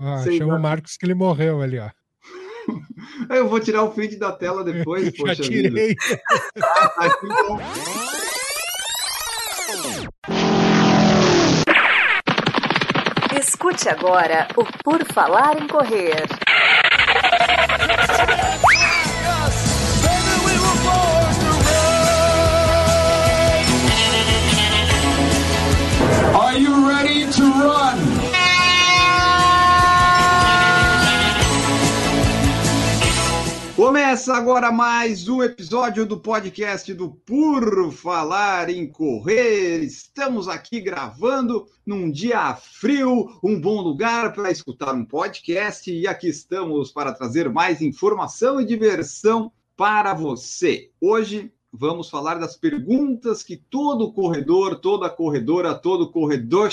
Ah, chama o Marcos que ele morreu ali, ó. Eu vou tirar o feed da tela depois, Já tirei. Ah, tá, então. Escute agora o Por Falar em Correr. Começa agora mais um episódio do podcast do Por Falar em Correr. Estamos aqui gravando num dia frio, um bom lugar para escutar um podcast e aqui estamos para trazer mais informação e diversão para você. Hoje vamos falar das perguntas que todo corredor, toda corredora, todo corredor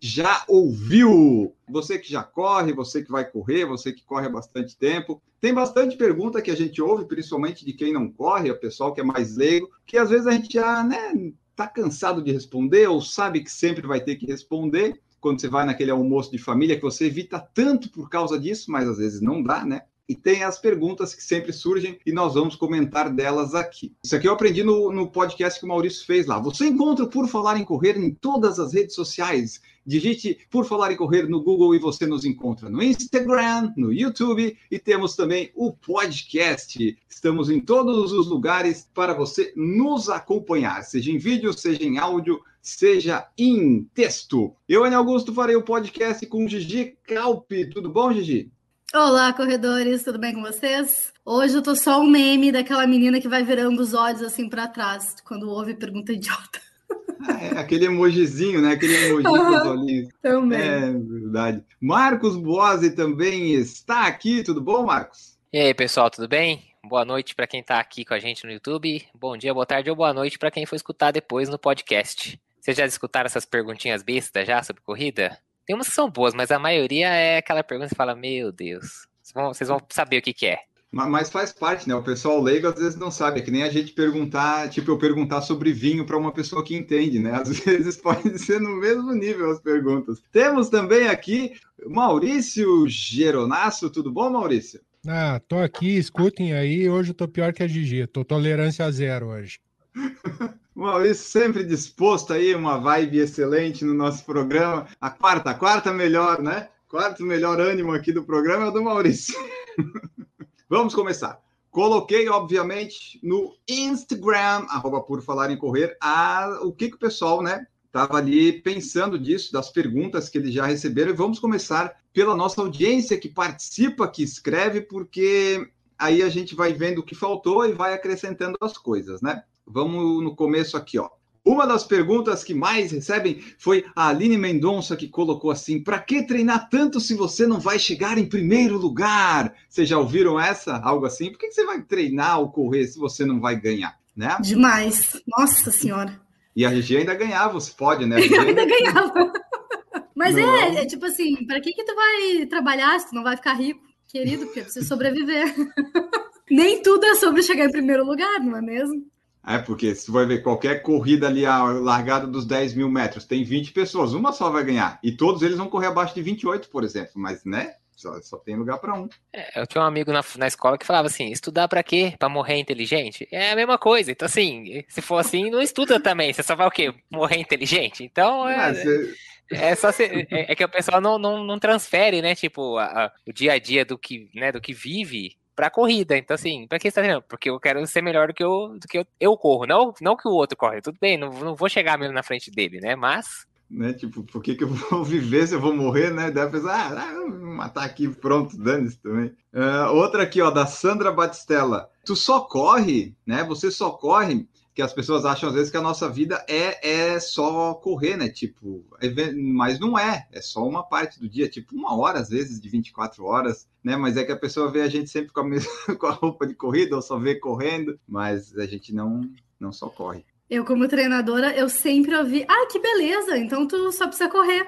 já ouviu. Você que já corre, você que vai correr, você que corre há bastante tempo. Tem bastante pergunta que a gente ouve, principalmente de quem não corre, o pessoal que é mais leigo, que às vezes a gente já, né, tá cansado de responder ou sabe que sempre vai ter que responder quando você vai naquele almoço de família que você evita tanto por causa disso, mas às vezes não dá, né? e tem as perguntas que sempre surgem e nós vamos comentar delas aqui. Isso aqui eu aprendi no, no podcast que o Maurício fez lá. Você encontra Por Falar em Correr em todas as redes sociais. Digite Por Falar em Correr no Google e você nos encontra no Instagram, no YouTube e temos também o podcast. Estamos em todos os lugares para você nos acompanhar, seja em vídeo, seja em áudio, seja em texto. Eu, Ana Augusto, farei o podcast com Gigi Calpe. Tudo bom, Gigi? Olá, corredores, tudo bem com vocês? Hoje eu tô só um meme daquela menina que vai virando os olhos assim para trás quando ouve pergunta idiota. É, aquele emojizinho, né? Aquele emoji com os olhinhos. Também. É verdade. Marcos Boazzi também está aqui. Tudo bom, Marcos? E aí, pessoal, tudo bem? Boa noite para quem está aqui com a gente no YouTube. Bom dia, boa tarde ou boa noite para quem for escutar depois no podcast. Vocês já escutaram essas perguntinhas bestas já sobre corrida? Tem umas que são boas, mas a maioria é aquela pergunta que você fala, meu Deus, vocês vão, vocês vão saber o que, que é. Mas faz parte, né? O pessoal leigo às vezes não sabe. É que nem a gente perguntar, tipo, eu perguntar sobre vinho para uma pessoa que entende, né? Às vezes pode ser no mesmo nível as perguntas. Temos também aqui Maurício Geronasso. Tudo bom, Maurício? Ah, tô aqui, escutem aí. Hoje eu tô pior que a Gigi. Tô tolerância zero hoje. Maurício sempre disposto aí, uma vibe excelente no nosso programa. A quarta, a quarta melhor, né? Quarto melhor ânimo aqui do programa é o do Maurício. Vamos começar. Coloquei, obviamente, no Instagram, arroba por falar em correr, a, o que, que o pessoal, né, estava ali pensando disso, das perguntas que eles já receberam. E vamos começar pela nossa audiência que participa, que escreve, porque aí a gente vai vendo o que faltou e vai acrescentando as coisas, né? Vamos no começo aqui, ó. Uma das perguntas que mais recebem foi a Aline Mendonça, que colocou assim: para que treinar tanto se você não vai chegar em primeiro lugar? Vocês já ouviram essa? Algo assim? Por que você vai treinar ou correr se você não vai ganhar? Né? Demais. Nossa Senhora. E a Regi ainda ganhava, você pode, né? Eu ainda ganhava. Mas é, é, tipo assim, para que que tu vai trabalhar se tu não vai ficar rico, querido? Porque precisa sobreviver. Nem tudo é sobre chegar em primeiro lugar, não é mesmo? É, porque se você vai ver qualquer corrida ali, a largada dos 10 mil metros, tem 20 pessoas, uma só vai ganhar. E todos eles vão correr abaixo de 28, por exemplo. Mas, né? Só, só tem lugar para um. É, eu tinha um amigo na, na escola que falava assim: estudar para quê? Para morrer inteligente? É a mesma coisa. Então, assim, se for assim, não estuda também. Você só vai o quê? Morrer inteligente? Então, é. Você... É só ser, é, é, que o pessoal não, não, não transfere, né? Tipo, a, a, o dia a dia do que, né, do que vive pra corrida. Então, assim, pra que você tá treinando? Porque eu quero ser melhor do que eu, do que eu, eu corro, não, não que o outro corre. Tudo bem, não, não vou chegar mesmo na frente dele, né? Mas. Né, tipo, por que, que eu vou viver se eu vou morrer, né? Deve pensar, ah, vou matar aqui, pronto, dane-se também. Uh, outra aqui, ó, da Sandra Batistella. Tu só corre, né? Você só corre que as pessoas acham às vezes que a nossa vida é, é só correr, né? Tipo, mas não é, é só uma parte do dia, tipo uma hora às vezes de 24 horas, né? Mas é que a pessoa vê a gente sempre com a, mesma, com a roupa de corrida ou só vê correndo, mas a gente não, não só corre. Eu, como treinadora, eu sempre ouvi, ah, que beleza, então tu só precisa correr.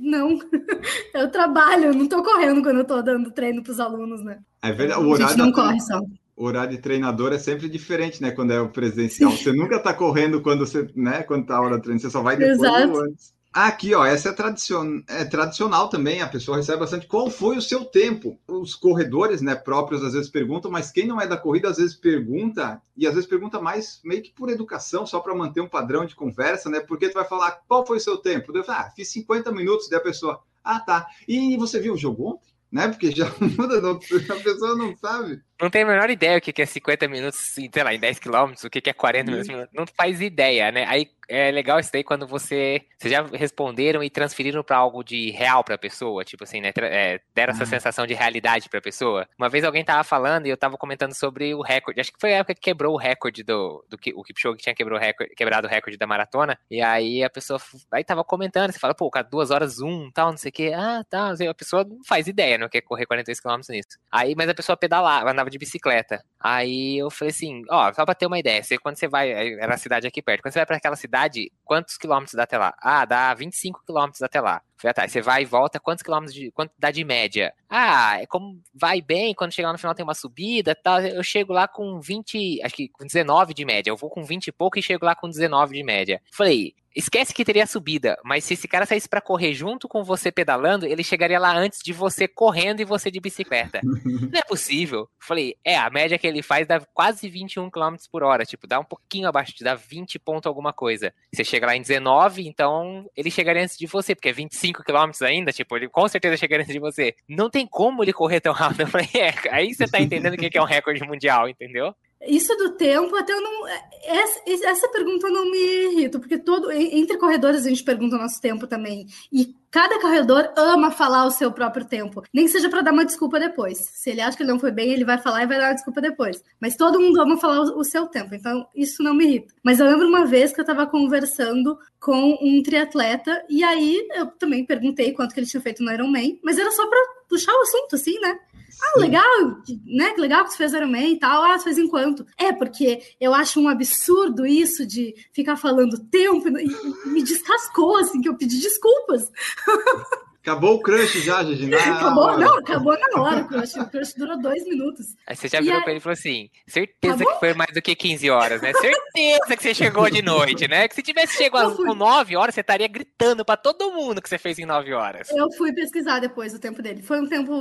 Não, eu trabalho, não tô correndo quando eu tô dando treino para os alunos, né? É verdade, o horário a gente não corre só horário de treinador é sempre diferente, né? Quando é o presencial. Você nunca tá correndo quando você, né? Quando tá a hora do treino, você só vai depois Exato. ou antes. Aqui, ó, essa é, tradicion... é tradicional também, a pessoa recebe bastante. Qual foi o seu tempo? Os corredores, né, próprios às vezes perguntam, mas quem não é da corrida às vezes pergunta, e às vezes pergunta mais meio que por educação, só para manter um padrão de conversa, né? Porque tu vai falar, qual foi o seu tempo? Eu falo, ah, fiz 50 minutos, daí a pessoa, ah, tá. E você viu o jogo ontem? Né? Porque já muda, a pessoa não sabe não tem a menor ideia o que é 50 minutos, sei lá, em 10 km, o que é 40 uhum. minutos, não faz ideia, né? Aí é legal isso daí quando você. Vocês já responderam e transferiram para algo de real para a pessoa, tipo assim, né? É, deram essa uhum. sensação de realidade para a pessoa. Uma vez alguém tava falando e eu tava comentando sobre o recorde. Acho que foi a época que quebrou o recorde do. do que o Kipchoge tinha quebrou recorde, quebrado o recorde da maratona. E aí a pessoa. Aí tava comentando, você fala, pô, cara, duas horas um, tal, não sei o quê. Ah, tal. Tá, a pessoa não faz ideia, não quer correr 42 km nisso. Aí, mas a pessoa pedalava, andava de bicicleta. Aí eu falei assim, ó, só pra ter uma ideia, você, quando você vai, era a cidade aqui perto, quando você vai para aquela cidade, quantos quilômetros dá até lá? Ah, dá 25 quilômetros até lá. Falei, ah, tá, você vai e volta, quantos quilômetros de, quanto dá de média? Ah, é como vai bem, quando chegar no final tem uma subida tal, eu chego lá com 20, acho que com 19 de média, eu vou com 20 e pouco e chego lá com 19 de média. Falei, Esquece que teria subida, mas se esse cara saísse para correr junto com você pedalando, ele chegaria lá antes de você correndo e você de bicicleta. Não é possível. Falei, é, a média que ele faz dá quase 21 km por hora, tipo, dá um pouquinho abaixo, dá 20 ponto alguma coisa. Você chega lá em 19, então ele chegaria antes de você, porque é 25 km ainda, tipo, ele com certeza chegaria antes de você. Não tem como ele correr tão rápido. Falei, é, aí você tá entendendo o que é um recorde mundial, entendeu? Isso do tempo, até eu não. Essa, essa pergunta não me irrita, porque todo entre corredores a gente pergunta o nosso tempo também. E cada corredor ama falar o seu próprio tempo. Nem que seja para dar uma desculpa depois. Se ele acha que ele não foi bem, ele vai falar e vai dar uma desculpa depois. Mas todo mundo ama falar o, o seu tempo, então isso não me irrita. Mas eu lembro uma vez que eu estava conversando com um triatleta, e aí eu também perguntei quanto que ele tinha feito no Ironman, mas era só para puxar o assunto, assim, né? Ah, legal, né? Que legal que você fez Ironman e tal. Ah, fez enquanto. É, porque eu acho um absurdo isso de ficar falando tempo e me descascou, assim, que eu pedi desculpas. Acabou o crush já, Gigi. acabou, não, acabou na hora o crush. O crush durou dois minutos. Aí você já virou e pra ele e falou assim: certeza acabou? que foi mais do que 15 horas, né? Certeza que você chegou de noite, né? Que se tivesse chegado com 9 horas, você estaria gritando pra todo mundo que você fez em 9 horas. Eu fui pesquisar depois o tempo dele. Foi um tempo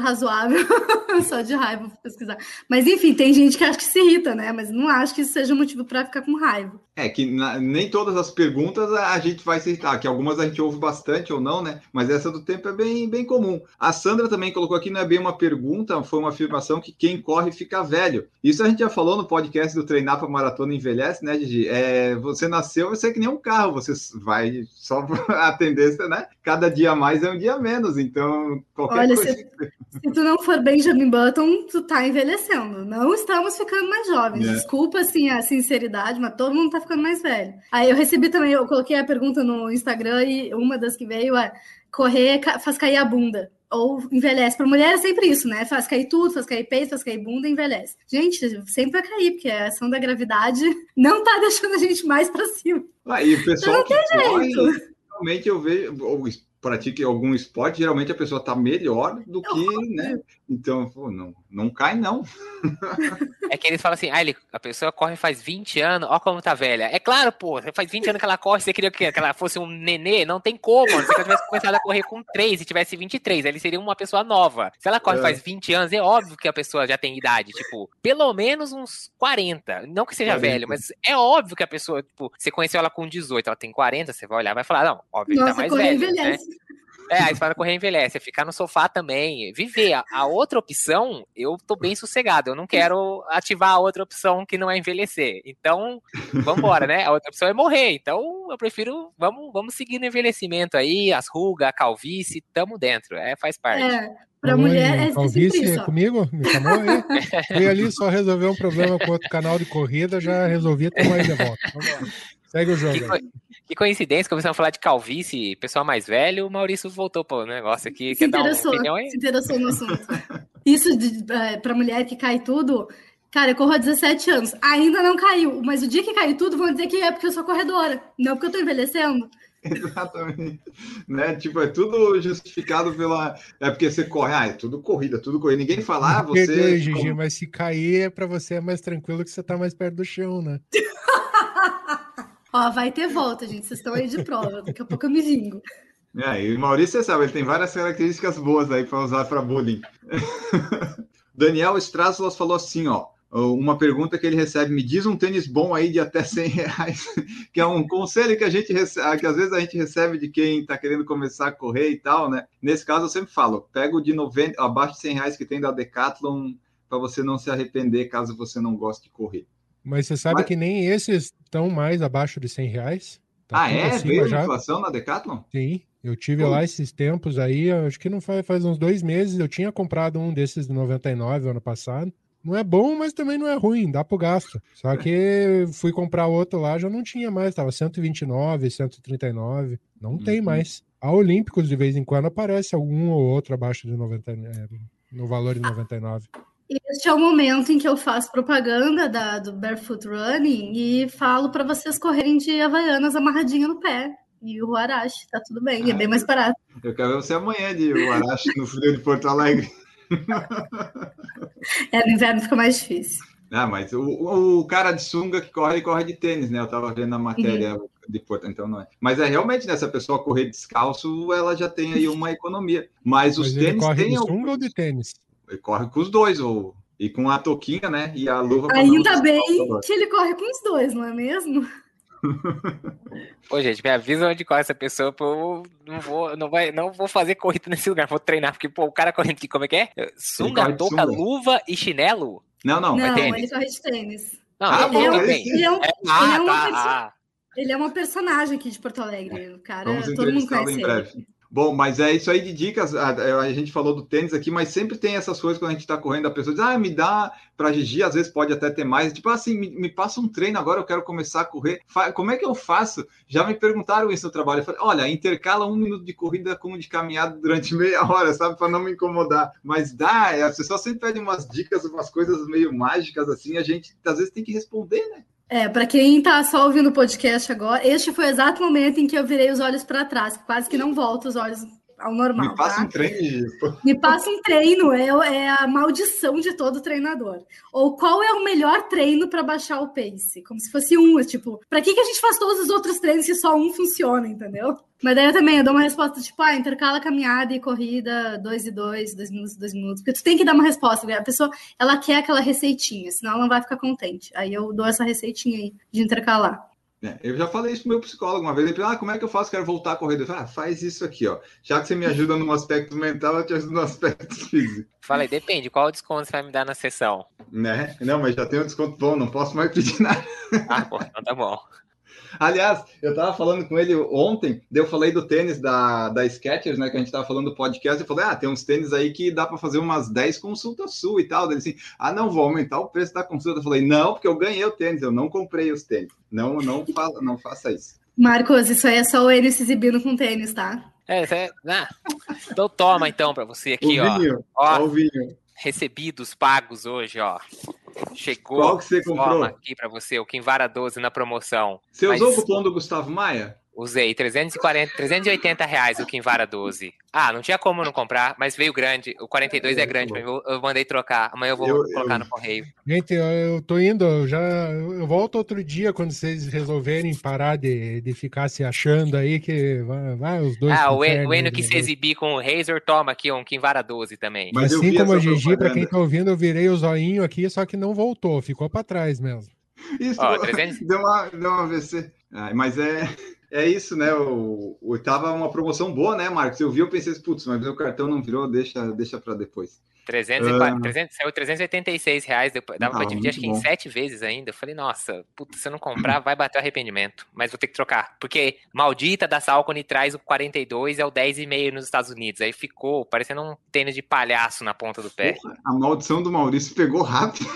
razoável, só de raiva pesquisar. Mas enfim, tem gente que acha que se irrita, né? Mas não acho que isso seja um motivo para ficar com raiva. É que na, nem todas as perguntas a gente vai se irritar, que algumas a gente ouve bastante ou não, né? Mas essa do tempo é bem, bem comum. A Sandra também colocou aqui, não é bem uma pergunta, foi uma afirmação que quem corre fica velho. Isso a gente já falou no podcast do Treinar para Maratona Envelhece, né, Gigi? É, você nasceu, você é que nem um carro, você vai só a tendência, né? Cada dia mais é um dia menos, então qualquer Olha, coisa. Se, se tu não for Benjamin Button, tu tá envelhecendo. Não estamos ficando mais jovens. É. Desculpa, assim, a sinceridade, mas todo mundo tá ficando mais velho. Aí eu recebi também, eu coloquei a pergunta no Instagram e uma das que veio é correr faz cair a bunda. Ou envelhece. Para mulher é sempre isso, né? Faz cair tudo, faz cair peito, faz cair bunda envelhece. Gente, sempre vai cair, porque a ação da gravidade não tá deixando a gente mais para cima. Aí, o pessoal então, que corre, realmente eu vejo, pratique algum esporte, geralmente a pessoa está melhor do que, né? Então, pô, não, não cai, não. É que eles falam assim, ah, ele, a pessoa corre faz 20 anos, ó como tá velha. É claro, pô, faz 20 anos que ela corre, você queria que ela fosse um nenê? Não tem como. Se ela tivesse começado a correr com 3 e tivesse 23, ele seria uma pessoa nova. Se ela corre é. faz 20 anos, é óbvio que a pessoa já tem idade, tipo, pelo menos uns 40. Não que seja 40. velho, mas é óbvio que a pessoa, tipo, você conheceu ela com 18, ela tem 40, você vai olhar e vai falar, não, óbvio, Nossa, ele tá mais velho, envelhece. né? É, a espada correr envelhece, é ficar no sofá também, viver. A, a, outra opção, eu tô bem sossegado, eu não quero ativar a outra opção que não é envelhecer. Então, vamos embora, né? A outra opção é morrer. Então, eu prefiro, vamos, vamos seguir no envelhecimento aí, as rugas, a calvície, tamo dentro, é, faz parte. É. Para mulher é calvície é comigo? Me chamou aí? Fui ali só resolver um problema com outro canal de corrida, já resolvi tomar mais de volta. Segue o jogo. Que, que coincidência, começamos a falar de calvície, pessoal mais velho, o Maurício voltou para o negócio aqui. Se interessou, se interessou no assunto. Isso é, para mulher que cai tudo, cara, eu corro há 17 anos, ainda não caiu, mas o dia que caiu tudo, vão dizer que é porque eu sou corredora, não porque eu estou envelhecendo. Exatamente. Né? Tipo, é tudo justificado pela. É porque você corre, ah, é tudo corrida, tudo corrida. Ninguém fala, ah, você. Gigi, mas se cair é para você é mais tranquilo que você tá mais perto do chão, né? Ó, vai ter volta, gente. Vocês estão aí de prova. Daqui a pouco eu me vingo. É, e o Maurício, você sabe, ele tem várias características boas aí para usar para bullying. Daniel Straslas falou assim, ó. Uma pergunta que ele recebe: me diz um tênis bom aí de até 100 reais, que é um conselho que a gente recebe, que às vezes a gente recebe de quem está querendo começar a correr e tal, né? Nesse caso, eu sempre falo: pega o de 90, abaixo de 100 reais que tem da Decathlon, para você não se arrepender caso você não goste de correr. Mas você sabe Mas... que nem esses estão mais abaixo de 100 reais? Tá ah, é? Veio já. inflação na Decathlon? Sim, eu tive lá esses tempos aí, acho que não faz, faz uns dois meses, eu tinha comprado um desses de 99 ano passado. Não é bom, mas também não é ruim, dá pro gasto. Só que fui comprar outro lá, já não tinha mais, tava 129, 139, não uhum. tem mais. A Olímpicos, de vez em quando, aparece algum ou outro abaixo de 90, é, no valor de 99. Este é o momento em que eu faço propaganda da, do Barefoot Running e falo para vocês correrem de Havaianas amarradinha no pé. E o Arashi, tá tudo bem, ah, é bem mais barato. Eu quero ver você amanhã de o Arashi no frio de Porto Alegre. É, no inverno fica mais difícil. Ah, mas o, o cara de sunga que corre, corre de tênis, né? Eu tava vendo a matéria uhum. de Porto, então não é. Mas é realmente, né? Se a pessoa correr descalço, ela já tem aí uma economia. Mas, mas os tênis corre têm. De sunga ou de tênis? Ele corre com os dois, ou e com a touquinha, né? E a luva. Ainda bem que ele corre com os dois, não é mesmo? Pô, gente, me avisa onde corre essa pessoa, pô, eu não vou, não vai, não vou fazer corrida nesse lugar, vou treinar, porque, pô, o cara correndo aqui, como é que é? Sunga, touca, luva e chinelo? Não, não, não é tênis. ele corre de tênis. Não, ah, ele, é, ele, ele, é um, é, ah, ele, é uma tá, ele é uma personagem aqui de Porto Alegre, o cara, todo mundo conhece ele. Bom, mas é isso aí de dicas. A, a, gente falou do tênis aqui, mas sempre tem essas coisas quando a gente está correndo. A pessoa diz, ah, me dá para Gigi, às vezes pode até ter mais. Tipo assim, me, me, passa um treino agora, eu quero começar a correr. Fa como é que eu faço? Já me perguntaram isso no trabalho. Eu falei, olha, intercala um minuto de corrida com de caminhada durante meia hora, sabe? Para não me incomodar. Mas dá, as pessoas sempre pedem umas dicas, umas coisas meio mágicas assim, a gente às vezes tem que responder, né? É, para quem está só ouvindo o podcast agora, este foi o exato momento em que eu virei os olhos para trás, quase que não volto os olhos ao normal. Me passa tá? um treino. Me passa um treino, é, é a maldição de todo treinador. Ou qual é o melhor treino para baixar o pace? Como se fosse um, tipo, para que, que a gente faz todos os outros treinos se só um funciona, entendeu? Mas daí eu também eu dou uma resposta tipo, ah, intercala caminhada e corrida, dois e dois, dois minutos, dois minutos. Porque tu tem que dar uma resposta. A pessoa, ela quer aquela receitinha, senão ela não vai ficar contente. Aí eu dou essa receitinha aí de intercalar. É, eu já falei isso pro meu psicólogo uma vez. Ele falou: ah, como é que eu faço? Quero voltar a correr. Eu falei, ah, faz isso aqui, ó. Já que você me ajuda no aspecto mental, eu te ajudo no aspecto físico. Falei, depende, qual desconto você vai me dar na sessão? Né? Não, mas já tem um desconto bom, não posso mais pedir nada. Ah, pô, então tá bom. Aliás, eu tava falando com ele ontem, eu falei do tênis da, da Skechers, né? Que a gente tava falando do podcast, e falei, ah, tem uns tênis aí que dá para fazer umas 10 consultas sua e tal. Ele assim, ah, não, vou aumentar o preço da consulta. Eu falei, não, porque eu ganhei o tênis, eu não comprei os tênis. Não, não, fa não faça isso. Marcos, isso aí é só o ele se exibindo com tênis, tá? É, é. Ah, então toma então para você aqui, o ó. Vinho, ó. O vinho. Recebidos pagos hoje, ó. Chegou. Qual que você comprou? aqui para você, o Kinvara 12 na promoção. Você Mas... usou o cupom do Gustavo Maia? Usei 340, 380 reais o Kinvara 12. Ah, não tinha como não comprar, mas veio grande. O 42 é, é grande, eu, eu mandei trocar. Amanhã eu vou eu, colocar eu... no correio. Gente, eu tô indo, eu já eu volto outro dia quando vocês resolverem parar de, de ficar se achando aí que vai, vai os dois. Ah, o Enio quis se exibir com o Razer, toma aqui um Kinvara 12 também. Mas assim como a Gigi, para quem tá ouvindo, eu virei o zoinho aqui, só que não voltou, ficou para trás mesmo. Isso, Ó, 300... deu, uma, deu uma AVC. Ah, mas é é isso, né? O, o, tava uma promoção boa, né, Marcos? Eu vi, eu pensei, putz, mas meu cartão não virou, deixa, deixa para depois. 340, uh, 300, saiu 386 reais, dava para dividir acho que em sete vezes ainda. Eu falei, nossa, puta, se eu não comprar, vai bater o arrependimento. Mas vou ter que trocar. Porque maldita da Salcone traz o 42 é o 10,5 nos Estados Unidos. Aí ficou parecendo um tênis de palhaço na ponta do pé. Porra, a maldição do Maurício pegou rápido.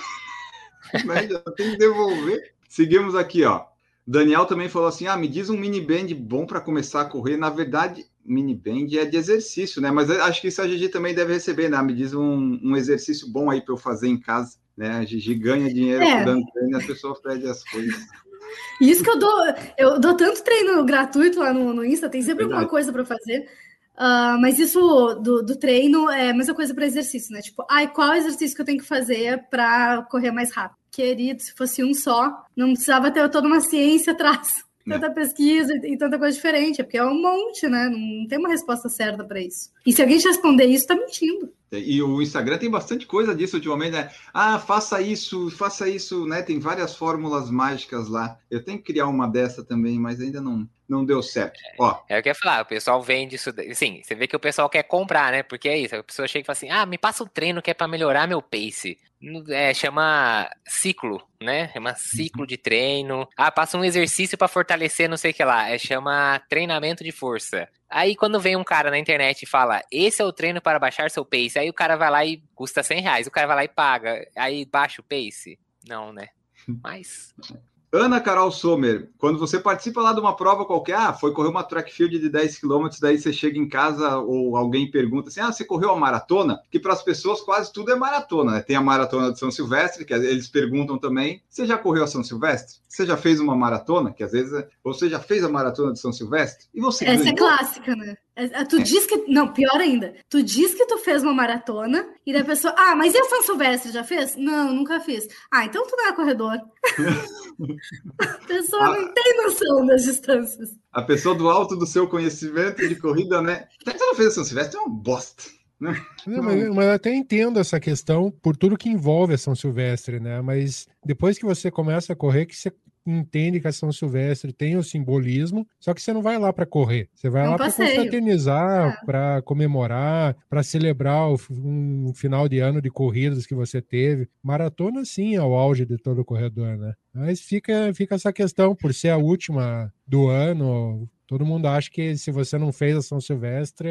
Mas já tem que devolver. Seguimos aqui, ó. Daniel também falou assim: ah, me diz um mini band bom para começar a correr. Na verdade, mini band é de exercício, né? Mas acho que isso a Gigi também deve receber, né? Me diz um, um exercício bom aí para eu fazer em casa, né? A Gigi ganha dinheiro é. dando treino e as pessoas pedem as coisas. Isso que eu dou, eu dou tanto treino gratuito lá no, no Insta, tem sempre alguma coisa para fazer. Uh, mas isso do, do, treino é a mesma coisa para exercício, né? Tipo, ai, qual exercício que eu tenho que fazer para correr mais rápido? Querido, se fosse um só, não precisava ter toda uma ciência atrás. tanta pesquisa e tanta coisa diferente, porque é um monte, né? Não tem uma resposta certa para isso. E se alguém te responder isso, tá mentindo. E o Instagram tem bastante coisa disso ultimamente, né? Ah, faça isso, faça isso, né? Tem várias fórmulas mágicas lá. Eu tenho que criar uma dessa também, mas ainda não, não deu certo. Ó. É, é o que eu ia falar, o pessoal vende isso. Sim, você vê que o pessoal quer comprar, né? Porque é isso, a pessoa chega e fala assim: ah, me passa um treino que é para melhorar meu pace. É, chama ciclo, né? Chama ciclo de treino. Ah, passa um exercício para fortalecer não sei o que lá. É, chama treinamento de força. Aí quando vem um cara na internet e fala, esse é o treino para baixar seu pace, aí o cara vai lá e custa 100 reais, o cara vai lá e paga, aí baixa o pace? Não, né? Mas Ana Carol Sommer, quando você participa lá de uma prova qualquer, ah, foi correr uma track field de 10 km, daí você chega em casa ou alguém pergunta assim: ah, você correu a maratona? Que para as pessoas quase tudo é maratona, né? Tem a maratona de São Silvestre, que eles perguntam também: você já correu a São Silvestre? Você já fez uma maratona? Que às vezes é, você já fez a maratona de São Silvestre? E você Essa é ganhou? é clássica, né? É, é, tu é. diz que. Não, pior ainda. Tu diz que tu fez uma maratona e da pessoa. Ah, mas e a São Silvestre já fez? Não, nunca fiz. Ah, então tu não é corredor. a pessoa a... não tem noção das distâncias. A pessoa do alto do seu conhecimento de corrida, né? Até que você não fez a São Silvestre é uma bosta. Não, mas, mas, eu até entendo essa questão por tudo que envolve a São Silvestre, né? Mas depois que você começa a correr, que você entende que a São Silvestre tem o simbolismo, só que você não vai lá para correr, você vai é um lá para confraternizar, é. para comemorar, para celebrar o, um final de ano de corridas que você teve. Maratona, sim, é o auge de todo corredor, né? Mas fica, fica essa questão, por ser a última do ano, todo mundo acha que se você não fez a São Silvestre,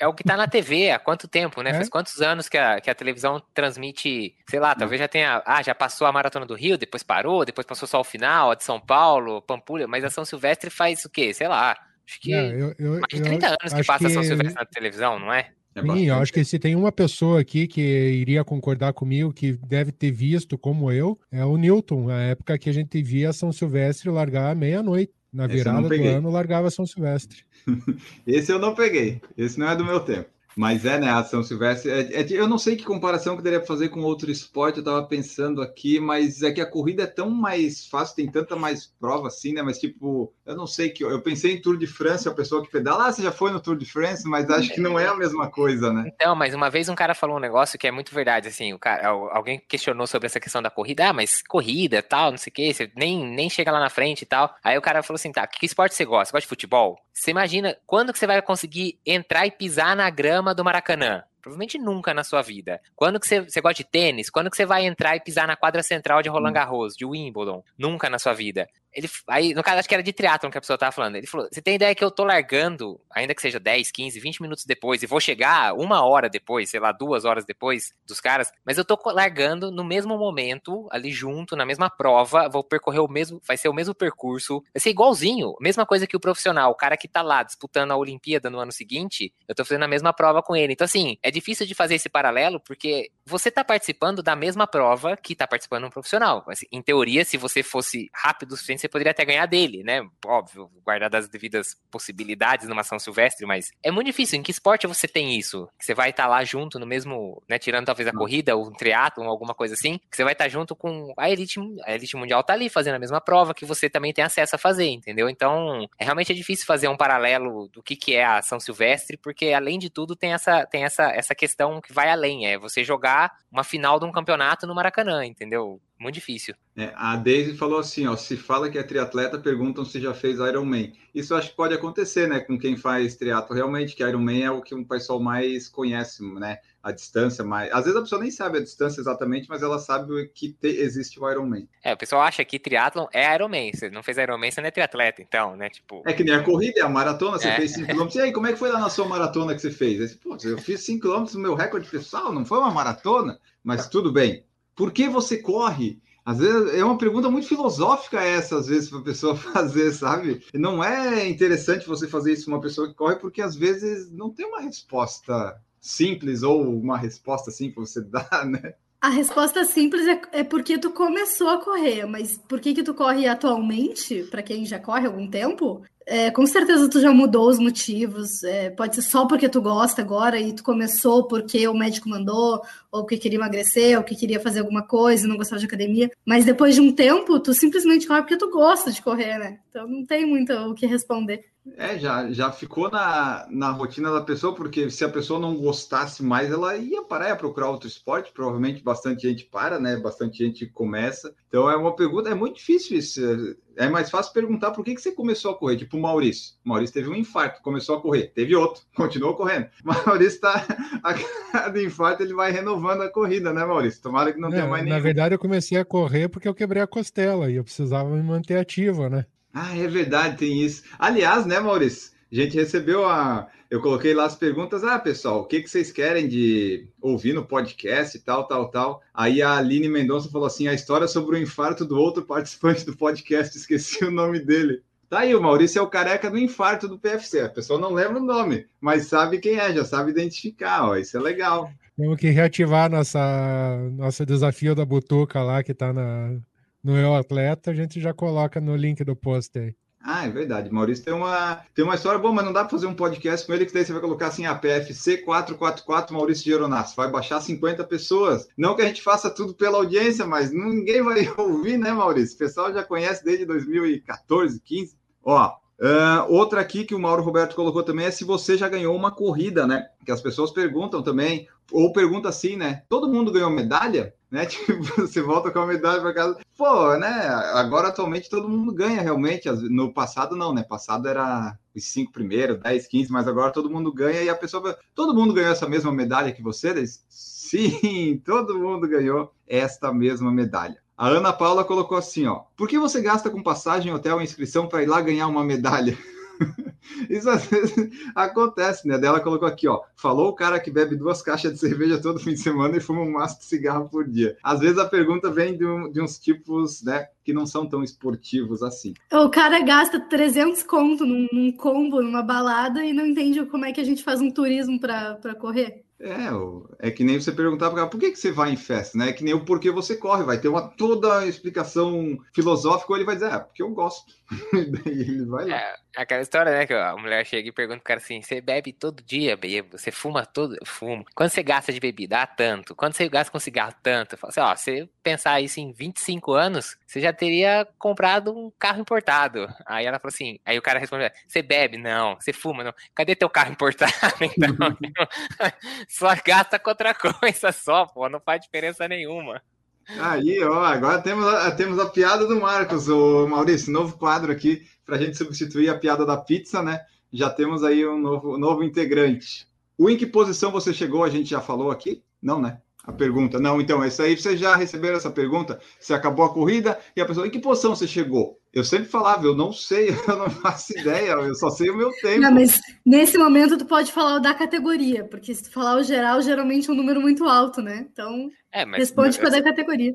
é o que tá na TV há quanto tempo, né? É? Faz quantos anos que a, que a televisão transmite, sei lá, talvez já tenha. Ah, já passou a Maratona do Rio, depois parou, depois passou só o final, a de São Paulo, Pampulha, mas a São Silvestre faz o quê? Sei lá. Acho que é, eu, eu, mais de 30 eu, anos que passa que... a São Silvestre na televisão, não é? É Sim, eu acho que se tem uma pessoa aqui que iria concordar comigo, que deve ter visto como eu, é o Newton, a época que a gente via São Silvestre largar à meia-noite. Na virada do ano, largava São Silvestre. Esse eu não peguei. Esse não é do meu tempo. Mas é, né? A São Silvestre. É, é, eu não sei que comparação que daria fazer com outro esporte, eu estava pensando aqui, mas é que a corrida é tão mais fácil, tem tanta mais prova assim, né? Mas, tipo, eu não sei que. Eu pensei em Tour de France, a pessoa que pedala, ah, você já foi no Tour de France, mas acho que não é a mesma coisa, né? Então, mas uma vez um cara falou um negócio que é muito verdade, assim, o cara, alguém questionou sobre essa questão da corrida, ah, mas corrida tal, não sei o quê, você nem, nem chega lá na frente e tal. Aí o cara falou assim: tá, que esporte você gosta? Você gosta de futebol? Você imagina quando que você vai conseguir entrar e pisar na grama? Do Maracanã. Provavelmente nunca na sua vida. Quando que você, você gosta de tênis? Quando que você vai entrar e pisar na quadra central de Roland hum. Garros, de Wimbledon? Nunca na sua vida. Ele, aí, no caso, acho que era de triatlon que a pessoa tava falando. Ele falou: você tem ideia que eu tô largando, ainda que seja 10, 15, 20 minutos depois, e vou chegar uma hora depois, sei lá, duas horas depois dos caras, mas eu tô largando no mesmo momento, ali junto, na mesma prova, vou percorrer o mesmo, vai ser o mesmo percurso, vai ser igualzinho, mesma coisa que o profissional, o cara que tá lá disputando a Olimpíada no ano seguinte, eu tô fazendo a mesma prova com ele. Então, assim, é difícil de fazer esse paralelo, porque você tá participando da mesma prova que tá participando um profissional. Assim, em teoria, se você fosse rápido o suficiente, você poderia até ganhar dele, né? Óbvio, guardar as devidas possibilidades numa São Silvestre, mas é muito difícil. Em que esporte você tem isso? Que você vai estar tá lá junto no mesmo, né? Tirando talvez a corrida, ou um triatlon, alguma coisa assim, que você vai estar tá junto com a elite, a elite mundial tá ali fazendo a mesma prova que você também tem acesso a fazer, entendeu? Então, é realmente é difícil fazer um paralelo do que, que é a São Silvestre, porque além de tudo tem essa, tem essa, essa questão que vai além, é você jogar uma final de um campeonato no Maracanã, entendeu? Muito difícil. É, a Daisy falou assim, ó, se fala que é triatleta, perguntam se já fez Ironman. Isso acho que pode acontecer, né, com quem faz triatlo. Realmente, que Ironman é o que o pessoal mais conhece, né, a distância mais... Às vezes a pessoa nem sabe a distância exatamente, mas ela sabe que te... existe o Ironman. É, o pessoal acha que triatlon é Ironman. Se não fez Ironman, você não é triatleta, então, né, tipo... É que nem a corrida, é a maratona, você é. fez 5km. E aí, como é que foi lá na sua maratona que você fez? Pô, eu fiz 5km no meu recorde pessoal, não foi uma maratona, mas tudo bem. Por que você corre? Às vezes é uma pergunta muito filosófica essa, às vezes, para a pessoa fazer, sabe? Não é interessante você fazer isso uma pessoa que corre, porque às vezes não tem uma resposta simples ou uma resposta que você dá, né? A resposta simples é, é, porque tu começou a correr, mas por que que tu corre atualmente, para quem já corre há algum tempo, É, com certeza tu já mudou os motivos. É, pode ser só porque tu gosta agora e tu começou porque o médico mandou, ou porque queria emagrecer, ou que queria fazer alguma coisa, não gostava de academia. Mas depois de um tempo, tu simplesmente corre porque tu gosta de correr, né? Então não tem muito o que responder. É, já, já ficou na, na rotina da pessoa, porque se a pessoa não gostasse mais, ela ia parar, ia procurar outro esporte. Provavelmente bastante gente para, né? Bastante gente começa. Então é uma pergunta, é muito difícil isso. É mais fácil perguntar por que, que você começou a correr. Tipo o Maurício. O Maurício teve um infarto, começou a correr. Teve outro, continuou correndo. O Maurício está. A cada infarto ele vai renovando a corrida, né, Maurício? Tomara que não é, tenha mais nenhum. Na verdade, eu comecei a correr porque eu quebrei a costela e eu precisava me manter ativo, né? Ah, é verdade, tem isso. Aliás, né, Maurício? A gente recebeu a. Eu coloquei lá as perguntas. Ah, pessoal, o que, que vocês querem de ouvir no podcast e tal, tal, tal. Aí a Aline Mendonça falou assim: a história sobre o infarto do outro participante do podcast, esqueci o nome dele. Tá aí, o Maurício é o careca do infarto do PFC. A pessoa não lembra o nome, mas sabe quem é, já sabe identificar, ó. Isso é legal. Temos que reativar nossa, nosso desafio da Butuca lá, que tá na, no Eu Atleta, a gente já coloca no link do post aí. Ah, é verdade. Maurício tem uma, tem uma história boa, mas não dá para fazer um podcast com ele, que daí você vai colocar assim, a PFC 444 Maurício Geronasso. Vai baixar 50 pessoas. Não que a gente faça tudo pela audiência, mas ninguém vai ouvir, né, Maurício? O pessoal já conhece desde 2014, 15. Ó, Uh, outra aqui que o Mauro Roberto colocou também é se você já ganhou uma corrida, né? Que as pessoas perguntam também, ou pergunta assim, né? Todo mundo ganhou medalha? Né? Tipo, você volta com a medalha para casa. Pô, né? Agora atualmente todo mundo ganha realmente. No passado não, né? Passado era os cinco primeiros, 10, 15, mas agora todo mundo ganha e a pessoa. Todo mundo ganhou essa mesma medalha que você? Sim, todo mundo ganhou esta mesma medalha. A Ana Paula colocou assim, ó. Por que você gasta com passagem, hotel e inscrição para ir lá ganhar uma medalha? Isso às vezes acontece, né? Dela colocou aqui, ó. Falou o cara que bebe duas caixas de cerveja todo fim de semana e fuma um maço de cigarro por dia. Às vezes a pergunta vem de, um, de uns tipos, né, que não são tão esportivos assim. O cara gasta 300 conto num, num combo, numa balada e não entende como é que a gente faz um turismo para correr. É, é que nem você perguntar para por que, que você vai em festa, né? É que nem o porquê você corre, vai ter uma toda explicação filosófica, ou ele vai dizer, ah, porque eu gosto. Daí ele vai lá. É, aquela história, né? Que a mulher chega e pergunta pro cara assim: você bebe todo dia, bebo? Você fuma todo? Fumo. Quando você gasta de bebida? Ah, tanto. Quando você gasta com cigarro? Tanto. Fala assim, ó, você pensar isso em 25 anos, você já teria comprado um carro importado. Aí ela falou assim: aí o cara responde: você bebe? Não. Você fuma? Não. Cadê teu carro importado? Então, só gasta com outra coisa só, pô. Não faz diferença nenhuma. Aí, ó, agora temos a, temos a piada do Marcos, o Maurício, novo quadro aqui para a gente substituir a piada da pizza, né? Já temos aí um novo, novo integrante. O em que posição você chegou? A gente já falou aqui? Não, né? A pergunta. Não, então, isso aí vocês já receberam essa pergunta. Você acabou a corrida e a pessoa, em que posição você chegou? Eu sempre falava, eu não sei, eu não faço ideia, eu só sei o meu tempo. Não, mas nesse momento tu pode falar o da categoria, porque se tu falar o geral, geralmente é um número muito alto, né? Então, é, mas, responde com a da categoria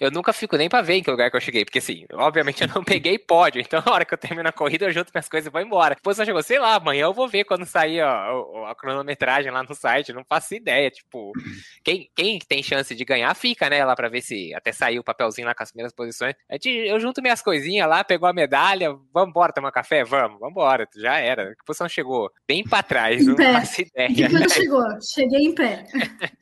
eu nunca fico nem pra ver em que lugar que eu cheguei, porque assim, obviamente eu não peguei pódio, então na hora que eu termino a corrida eu junto minhas coisas e vou embora. Depois eu chegou, sei lá, amanhã eu vou ver quando sair ó, a cronometragem lá no site, não faço ideia, tipo, quem, quem tem chance de ganhar fica, né, lá pra ver se até sair o papelzinho lá com as primeiras posições. Eu junto minhas coisinhas lá, pegou a medalha, vamos embora tomar café? Vamos, vamos embora, já era. Que posição chegou? Bem pra trás, em não pé. faço ideia. E quando chegou? Cheguei em pé.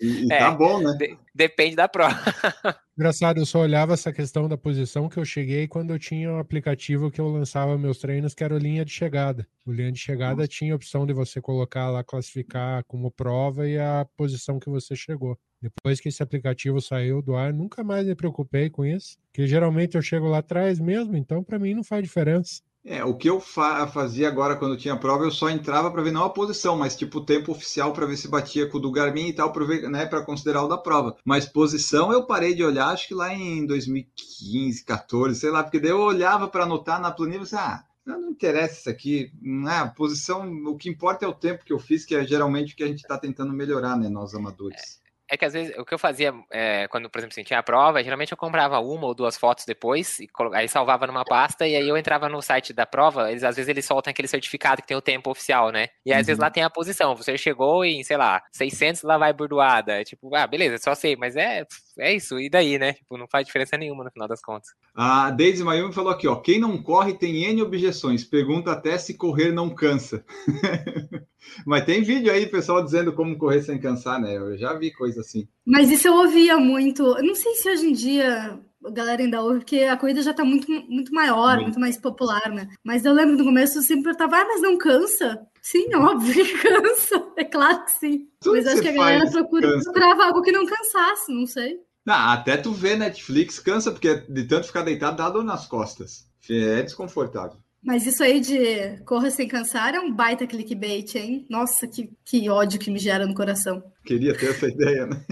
E, e é, tá bom, né? De, depende da prova. Engraçado, eu só olhava essa questão da posição que eu cheguei quando eu tinha um aplicativo que eu lançava meus treinos, que era o linha de chegada. O linha de chegada Nossa. tinha a opção de você colocar lá, classificar como prova e a posição que você chegou. Depois que esse aplicativo saiu do ar, nunca mais me preocupei com isso, que geralmente eu chego lá atrás mesmo, então para mim não faz diferença. É, o que eu fa fazia agora quando tinha prova, eu só entrava para ver não a posição, mas tipo o tempo oficial para ver se batia com o do Garmin e tal, para né, considerar o da prova. Mas posição eu parei de olhar, acho que lá em 2015, 14, sei lá, porque daí eu olhava para anotar na planilha e assim, ah, não interessa isso aqui, né? Posição, o que importa é o tempo que eu fiz, que é geralmente o que a gente está tentando melhorar, né, nós amadores. É é que às vezes o que eu fazia é, quando, por exemplo, assim, tinha a prova, geralmente eu comprava uma ou duas fotos depois, e aí salvava numa pasta, e aí eu entrava no site da prova, eles às vezes eles soltam aquele certificado que tem o tempo oficial, né? E às uhum. vezes lá tem a posição, você chegou em, sei lá, 600 lá vai burdoada, tipo, ah, beleza, só sei, mas é é isso, e daí, né? Tipo, não faz diferença nenhuma no final das contas. A Deise Mayumi falou aqui, ó, quem não corre tem N objeções, pergunta até se correr não cansa. Mas tem vídeo aí, pessoal dizendo como correr sem cansar, né? Eu já vi coisa assim. Mas isso eu ouvia muito. Eu não sei se hoje em dia a galera ainda ouve, porque a corrida já tá muito, muito maior, muito mais popular, né? Mas eu lembro no começo eu sempre perguntava, ah, mas não cansa? Sim, óbvio que cansa. É claro que sim. Tudo mas acho que a galera procura, procurava algo que não cansasse, não sei. Ah, até tu vê Netflix cansa, porque de tanto ficar deitado dá dor nas costas. É desconfortável. Mas isso aí de corra sem cansar é um baita clickbait, hein? Nossa, que, que ódio que me gera no coração. Queria ter essa ideia, né?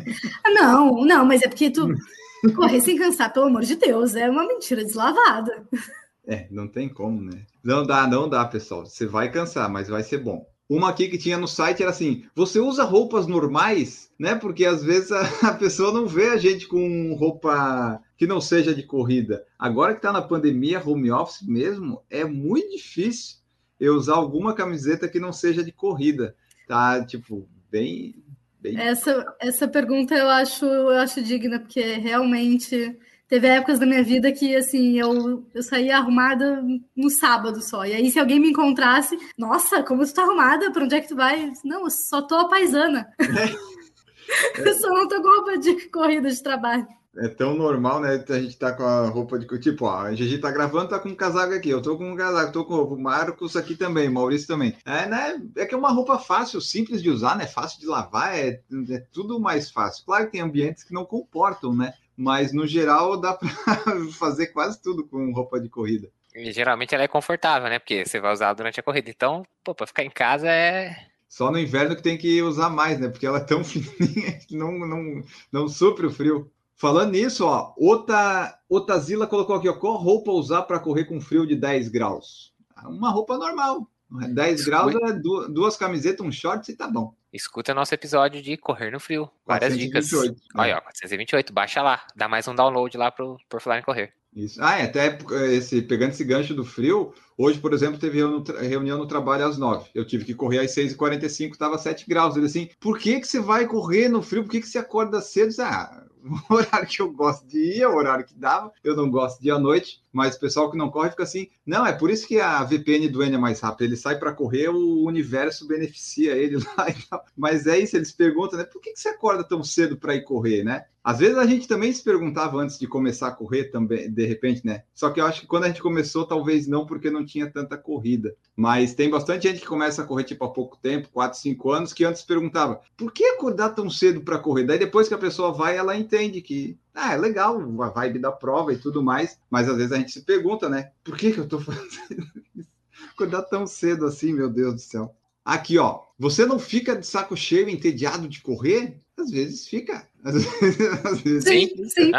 Não, não, mas é porque tu correr sem cansar, pelo amor de Deus, é uma mentira deslavada. É, não tem como, né? Não dá, não dá, pessoal. Você vai cansar, mas vai ser bom. Uma aqui que tinha no site era assim: você usa roupas normais, né? Porque às vezes a, a pessoa não vê a gente com roupa que não seja de corrida. Agora que está na pandemia, home office mesmo, é muito difícil eu usar alguma camiseta que não seja de corrida. Tá, tipo, bem. Bem... Essa, essa pergunta eu acho, eu acho digna, porque realmente Teve épocas da minha vida que, assim, eu, eu saía arrumada no sábado só. E aí, se alguém me encontrasse, nossa, como tu tá arrumada? Pra onde é que tu vai? Não, eu só tô a paisana. É. eu só não tô com roupa de corrida de trabalho. É tão normal, né? A gente tá com a roupa de. Tipo, ó, a Gigi tá gravando, tá com um casaco aqui. Eu tô com um casaco, tô com roupa. O Marcos aqui também, Maurício também. É, né? É que é uma roupa fácil, simples de usar, né? Fácil de lavar, é, é tudo mais fácil. Claro que tem ambientes que não comportam, né? mas no geral dá para fazer quase tudo com roupa de corrida. E geralmente ela é confortável, né? Porque você vai usar durante a corrida. Então, pô, para ficar em casa é. Só no inverno que tem que usar mais, né? Porque ela é tão fininha que não, não, não supre o frio. Falando nisso, ó, Ota, Otazila colocou aqui, ó, qual roupa usar para correr com frio de 10 graus? Uma roupa normal. 10 graus é duas camisetas, um short e tá bom. Escuta nosso episódio de Correr no Frio. Várias 428, dicas. Olha, ó, 428, baixa lá. Dá mais um download lá pro, por falar em correr. Isso. Ah, é, até esse, pegando esse gancho do frio, hoje, por exemplo, teve reunião no trabalho às 9. Eu tive que correr às 6h45, estava 7 graus. Ele assim, por que, que você vai correr no frio? Por que, que você acorda cedo? Ah, o horário que eu gosto de ir, é o horário que dava. Eu não gosto de ir à noite, mas o pessoal que não corre fica assim. Não, é por isso que a VPN do N é mais rápida. Ele sai para correr, o universo beneficia ele lá e Mas é isso, eles perguntam, né? Por que, que você acorda tão cedo para ir correr, né? Às vezes a gente também se perguntava antes de começar a correr também, de repente, né? Só que eu acho que quando a gente começou, talvez não, porque não tinha tanta corrida. Mas tem bastante gente que começa a correr tipo há pouco tempo, 4, 5 anos, que antes perguntava: por que acordar tão cedo para correr? Daí depois que a pessoa vai, ela entende que ah, é legal a vibe da prova e tudo mais, mas às vezes a gente se pergunta, né? Por que, que eu tô fazendo isso? Acordar tão cedo assim, meu Deus do céu. Aqui, ó. Você não fica de saco cheio, entediado de correr? Às vezes fica. Às vezes, às vezes sim, sim.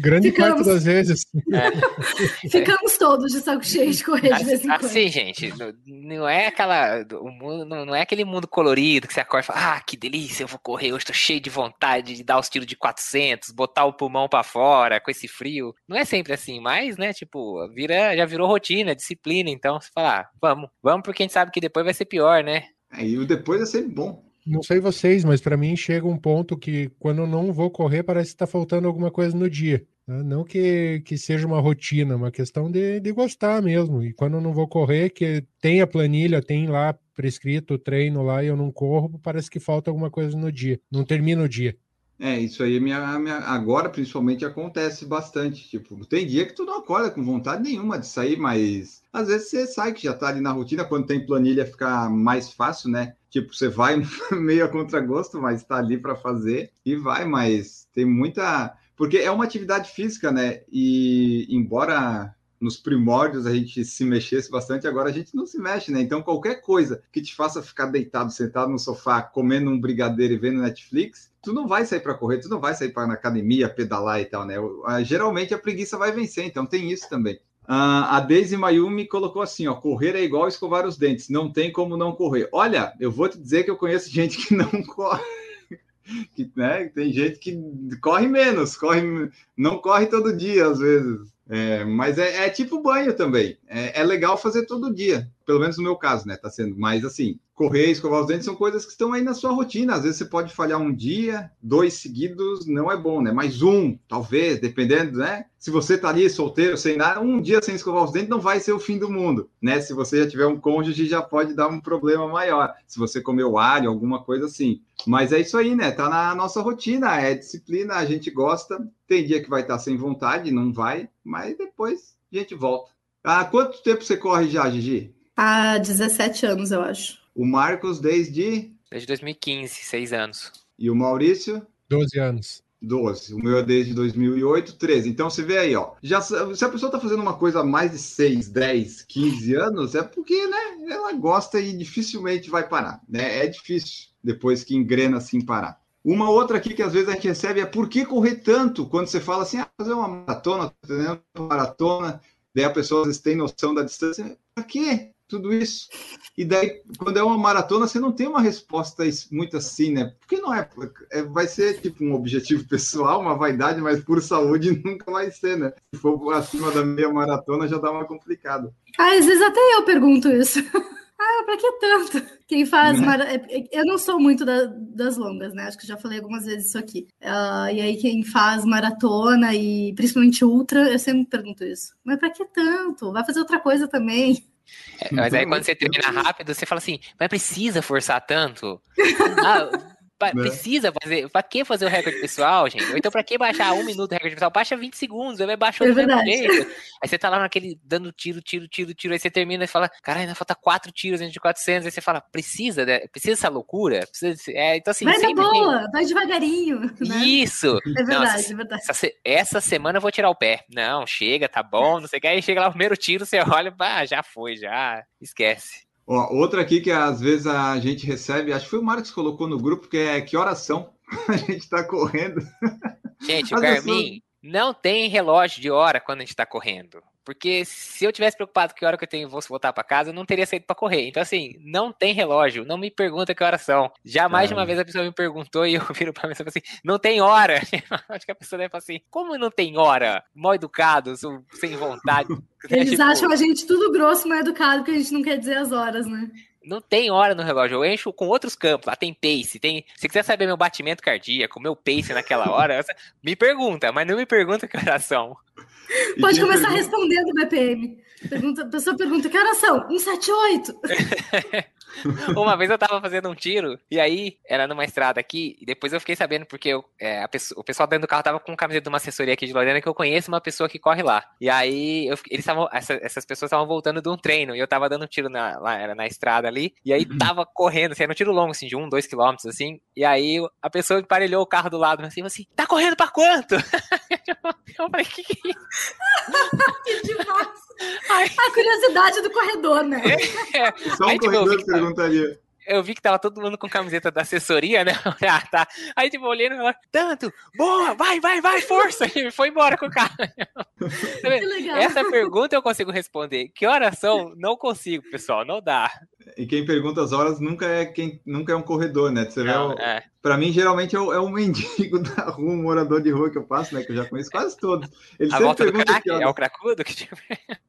Grande Ficamos. parte das vezes. É. Ficamos todos de saco cheio de correr de vez em quando. Assim, gente, não é aquela. O mundo, não é aquele mundo colorido que você acorda e fala: ah, que delícia, eu vou correr, hoje tô cheio de vontade de dar os tiros de 400, botar o pulmão para fora com esse frio. Não é sempre assim, mas, né, tipo, vira, já virou rotina, disciplina. Então, você fala: ah, vamos, vamos, porque a gente sabe que depois vai ser pior, né? É, e o depois é sempre bom. Não sei vocês, mas para mim chega um ponto que quando eu não vou correr parece que está faltando alguma coisa no dia. Né? Não que, que seja uma rotina, uma questão de, de gostar mesmo. E quando eu não vou correr, que tem a planilha, tem lá prescrito o treino lá e eu não corro, parece que falta alguma coisa no dia. Não termina o dia. É, isso aí minha, minha, agora principalmente acontece bastante. Tipo, tem dia que tu não acorda com vontade nenhuma de sair, mas às vezes você sai que já tá ali na rotina, quando tem planilha fica mais fácil, né? Tipo, você vai meio a contragosto, mas está ali para fazer e vai, mas tem muita. Porque é uma atividade física, né? E embora nos primórdios a gente se mexesse bastante, agora a gente não se mexe, né? Então, qualquer coisa que te faça ficar deitado, sentado no sofá, comendo um brigadeiro e vendo Netflix, tu não vai sair para correr, tu não vai sair para na academia, pedalar e tal, né? Geralmente a preguiça vai vencer, então tem isso também. Uh, a Daisy Mayumi colocou assim: ó, correr é igual escovar os dentes, não tem como não correr. Olha, eu vou te dizer que eu conheço gente que não corre. que né, tem gente que corre menos, corre, não corre todo dia às vezes. É, mas é, é, tipo banho também. É, é, legal fazer todo dia. Pelo menos no meu caso, né? Tá sendo. Mas assim, correr, escovar os dentes são coisas que estão aí na sua rotina. Às vezes você pode falhar um dia, dois seguidos, não é bom, né? Mas um, talvez, dependendo, né? Se você tá ali solteiro, sem nada, um dia sem escovar os dentes não vai ser o fim do mundo, né? Se você já tiver um cônjuge, já pode dar um problema maior. Se você comeu alho, alguma coisa assim. Mas é isso aí, né? Tá na nossa rotina, é disciplina, a gente gosta. Tem dia que vai estar tá sem vontade, não vai, mas depois a gente volta. Há quanto tempo você corre já, Gigi? Há 17 anos, eu acho. O Marcos desde. Desde 2015, seis anos. E o Maurício? 12 anos. 12. O meu é desde 2008, 13. Então você vê aí, ó. Já, se a pessoa está fazendo uma coisa há mais de 6, 10, 15 anos, é porque, né, ela gosta e dificilmente vai parar. Né? É difícil depois que engrena assim parar. Uma outra aqui que às vezes a gente recebe é por que correr tanto? Quando você fala assim, ah, fazer uma maratona, uma maratona, daí a pessoa às vezes tem noção da distância. Para quê? Tudo isso. E daí, quando é uma maratona, você não tem uma resposta muito assim, né? Porque não é, é vai ser tipo um objetivo pessoal, uma vaidade, mas por saúde nunca vai ser, né? Se for acima da meia maratona, já dá uma complicada. Ah, às vezes até eu pergunto isso. Ah, pra que tanto? Quem faz. Né? Mara... Eu não sou muito da, das longas, né? Acho que já falei algumas vezes isso aqui. Uh, e aí, quem faz maratona e principalmente ultra, eu sempre pergunto isso. Mas pra que tanto? Vai fazer outra coisa também. É, mas aí quando você termina rápido, você fala assim, mas precisa forçar tanto? Ah, Pra, né? Precisa fazer. Pra que fazer o recorde pessoal, gente? Ou então, pra que baixar um minuto do recorde pessoal? Baixa 20 segundos, vai baixar é do jeito. Aí você tá lá naquele dando tiro, tiro, tiro, tiro. Aí você termina e fala, cara, ainda falta quatro tiros dentro de 400. Aí você fala, precisa, né? Precisa essa loucura? Precisa, é, então, assim, vai na boa, tem... vai devagarinho. Né? Isso! É verdade, Não, é verdade. Essa, essa, semana eu vou tirar o pé. Não, chega, tá bom, não sei o que. Aí chega lá o primeiro tiro, você olha, ah, já foi, já. Esquece. Ó, outra aqui que às vezes a gente recebe, acho que foi o Marcos que colocou no grupo, que é que oração a gente está correndo. Gente, o Garmin não tem relógio de hora quando a gente está correndo. Porque se eu tivesse preocupado que hora que eu tenho vou voltar para casa, eu não teria saído para correr. Então, assim, não tem relógio, não me pergunta que horas são. Já mais de uma vez a pessoa me perguntou e eu viro pra mim e falo assim: não tem hora. Acho que a pessoa deve falar assim: como não tem hora? Mal educado, sem vontade. Eles tipo... acham a gente tudo grosso, mal educado, porque a gente não quer dizer as horas, né? Não tem hora no relógio, eu encho com outros campos. Lá tem pace, tem. Se quiser saber meu batimento cardíaco, meu pace naquela hora, me pergunta, mas não me pergunta que. Pode começar pergunta... respondendo BPM. Pergunta, a pessoa pergunta: que horas são? 178. Uma vez eu tava fazendo um tiro, e aí era numa estrada aqui, e depois eu fiquei sabendo, porque eu, é, pessoa, o pessoal dentro do carro tava com camiseta de uma assessoria aqui de Lorena que eu conheço uma pessoa que corre lá. E aí eu, eles estavam, essa, essas pessoas estavam voltando de um treino, e eu tava dando um tiro na, lá, era na estrada ali, e aí tava correndo, assim, era um tiro longo, assim, de um, dois quilômetros, assim, e aí a pessoa emparelhou o carro do lado, assim, assim, tá correndo pra quanto? eu falei, que que é? Que demais! A curiosidade do corredor, né? É, Só um aí, tipo, corredor tipo, perguntaria eu vi que tava todo mundo com camiseta da assessoria, né? ah, tá. Aí, tipo, no relógio, tanto, boa, vai, vai, vai, força! E foi embora com o carro. Essa pergunta eu consigo responder. Que horas são? Não consigo, pessoal, não dá. E quem pergunta as horas nunca é quem nunca é um corredor, né? Você não, vê, é. Para mim, geralmente é o, é o, mendigo da rua, um morador de rua que eu passo, né? Que eu já conheço quase todos. Eles a volta do crack? É o cracudo? Que...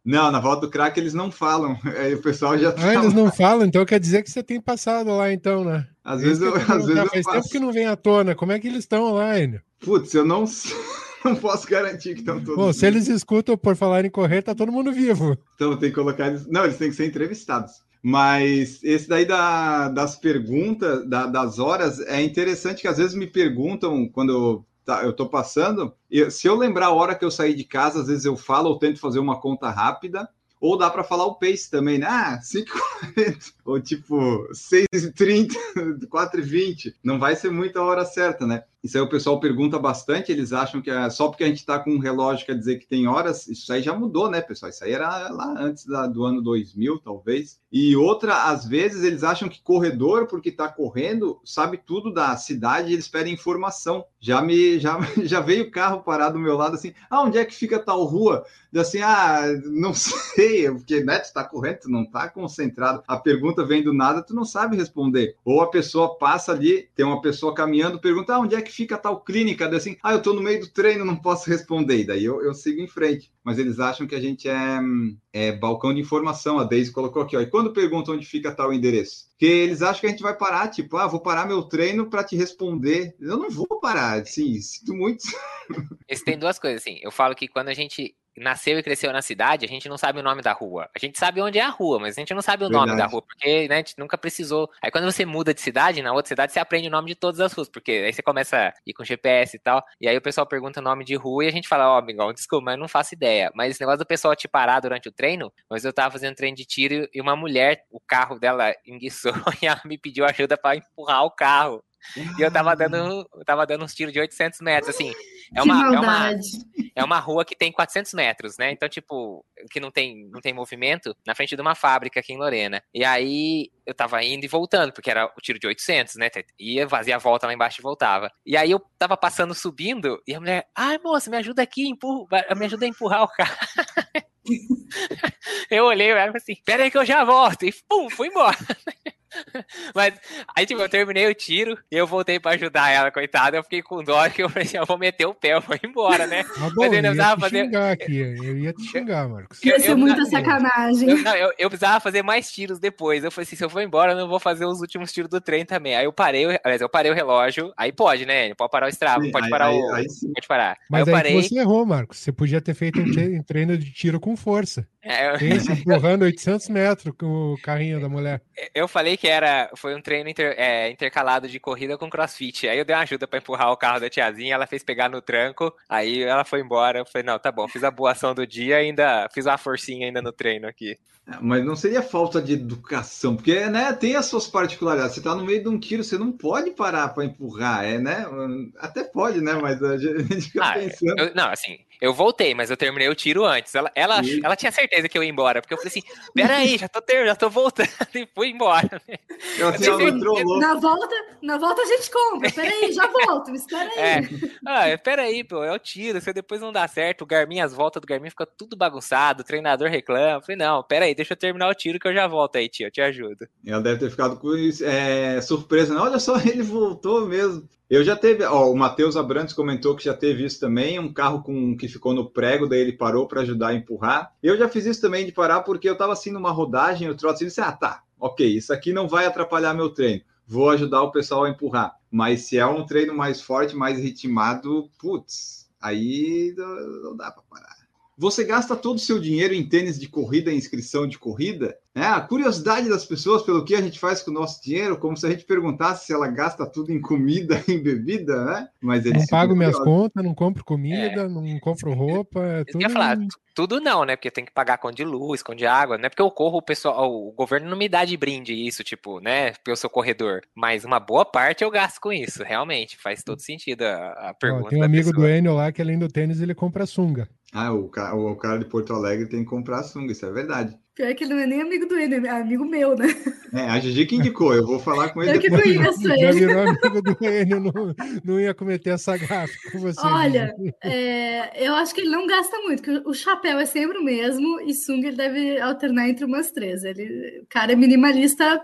Não, na volta do crack eles não falam. Aí o pessoal já. Ah, eles não falam, então quer dizer que você tem passado lá, então, né? Às vezes eu. Às vezes faz tempo que não vem à tona. Como é que eles estão online? Putz, eu não não posso garantir que estão todos. Bom, se eles escutam por falar em correr, tá todo mundo vivo. Então tem que colocar eles. Não, eles têm que ser entrevistados. Mas esse daí da, das perguntas, da, das horas, é interessante que às vezes me perguntam quando eu, tá, tô passando. Eu, se eu lembrar a hora que eu saí de casa, às vezes eu falo ou tento fazer uma conta rápida. Ou dá para falar o pace também, né? Ah, 5h40, ou tipo 6h30, 4h20. Não vai ser muita hora certa, né? Isso aí o pessoal pergunta bastante, eles acham que é só porque a gente está com um relógio quer dizer que tem horas. Isso aí já mudou, né, pessoal? Isso aí era lá antes da, do ano 2000, talvez. E outra, às vezes eles acham que corredor, porque está correndo, sabe tudo da cidade eles pedem informação. Já me já, já veio o carro parar do meu lado assim: ah, onde é que fica tal rua? E assim, ah, não sei, porque né, tu está correndo, tu não está concentrado. A pergunta vem do nada, tu não sabe responder. Ou a pessoa passa ali, tem uma pessoa caminhando, pergunta: ah, onde é que fica tal clínica? Daí assim, ah, eu estou no meio do treino, não posso responder. E daí eu, eu sigo em frente. Mas eles acham que a gente é, é balcão de informação. A Deise colocou aqui, ó. E quando perguntam onde fica tal endereço? Porque eles acham que a gente vai parar, tipo, ah, vou parar meu treino para te responder. Eu não vou parar, sim, sinto muito. Isso tem duas coisas, assim. Eu falo que quando a gente nasceu e cresceu na cidade, a gente não sabe o nome da rua. A gente sabe onde é a rua, mas a gente não sabe o Verdade. nome da rua, porque né, a gente nunca precisou. Aí quando você muda de cidade, na outra cidade você aprende o nome de todas as ruas, porque aí você começa a ir com GPS e tal, e aí o pessoal pergunta o nome de rua e a gente fala, ó, oh, amigão, desculpa, mas não faço ideia. Mas esse negócio do pessoal te parar durante o treino, mas eu tava fazendo treino de tiro e uma mulher, o carro dela enguiçou e ela me pediu ajuda para empurrar o carro. E eu tava dando, eu tava dando uns tiros de 800 metros, assim. É uma, é, uma, é uma rua que tem 400 metros, né? Então, tipo, que não tem, não tem movimento, na frente de uma fábrica aqui em Lorena. E aí eu tava indo e voltando, porque era o tiro de 800, né? Ia, fazia a volta lá embaixo e voltava. E aí eu tava passando subindo e a mulher, ai moça, me ajuda aqui, empurra, me ajuda a empurrar o carro. eu olhei e falei assim, pera aí que eu já volto. E pum, fui embora. Mas aí, tipo, eu terminei o tiro e eu voltei pra ajudar ela, coitada. Eu fiquei com dó que eu falei assim, eu vou meter o pé, eu vou embora, né? Ah, bom, Mas eu, eu ia te fazer... aqui, eu ia te xingar, Marcos. Ia ser muita sacanagem. Eu, não, eu, eu, precisava fazer mais tiros depois. Eu falei assim, se eu for embora, eu não vou fazer os últimos tiros do trem também. Aí eu parei, aliás, eu parei o relógio, aí pode, né? Pode parar o estravo, pode parar aí, o... Aí, pode parar. Mas aí, aí você errou, Marcos. Você podia ter feito um treino de tiro com força. É, eu... Esse, empurrando 800 metros com o carrinho da mulher. Eu falei que era, foi um treino inter, é, intercalado de corrida com crossfit. Aí eu dei uma ajuda para empurrar o carro da tiazinha, ela fez pegar no tranco, aí ela foi embora. Eu falei, não, tá bom, fiz a boa ação do dia ainda fiz uma forcinha ainda no treino aqui. É, mas não seria falta de educação, porque né, tem as suas particularidades. Você tá no meio de um tiro, você não pode parar para empurrar, é, né? Até pode, né? Mas a gente fica ah, pensando. Eu, não, assim, eu voltei, mas eu terminei o tiro antes. Ela, ela, ela tinha certeza que eu ia embora, porque eu falei assim: peraí, já tô, ter, já tô voltando e fui embora. Eu, assim, eu, na, volta, na volta a gente compra, peraí, já volto, espera aí. É. Ah, peraí, pô, é o tiro, se depois não dá certo, o Garmin, as voltas do Garmin fica tudo bagunçado, o treinador reclama. Eu falei: não, peraí, deixa eu terminar o tiro que eu já volto aí, tio, eu te ajudo. Ela deve ter ficado com é, surpresa, né? Olha só, ele voltou mesmo. Eu já teve, ó, o Matheus Abrantes comentou que já teve isso também, um carro com que ficou no prego, daí ele parou para ajudar a empurrar. Eu já fiz isso também de parar porque eu estava assim numa rodagem, o troço disse: "Ah, tá. OK, isso aqui não vai atrapalhar meu treino. Vou ajudar o pessoal a empurrar". Mas se é um treino mais forte, mais ritmado, putz, aí não dá para parar. Você gasta todo o seu dinheiro em tênis de corrida, inscrição de corrida? É, a curiosidade das pessoas pelo que a gente faz com o nosso dinheiro, como se a gente perguntasse se ela gasta tudo em comida, em bebida, né? Mas não pago minhas contas, não compro comida, é. não compro roupa. É tudo... Eu ia falar, tudo não, né? Porque tem que pagar conta de luz, conta de água, não é porque eu corro, o pessoal, o governo não me dá de brinde isso, tipo, né? Pelo seu corredor. Mas uma boa parte eu gasto com isso, realmente. Faz todo sentido a, a pergunta. Ó, tem um amigo pessoa. do Enio lá que além do tênis ele compra sunga. Ah, o cara, o cara de Porto Alegre tem que comprar sunga, isso é verdade. Pior que ele não é nem amigo do Enio, é amigo meu, né? É, a Gigi que indicou, eu vou falar com ele. Eu que conheço ele. Já virou amigo do Enio, não, não ia cometer essa gafa com você. Olha, é, eu acho que ele não gasta muito, porque o chapéu é sempre o mesmo e sunga ele deve alternar entre umas três. Ele, o cara é minimalista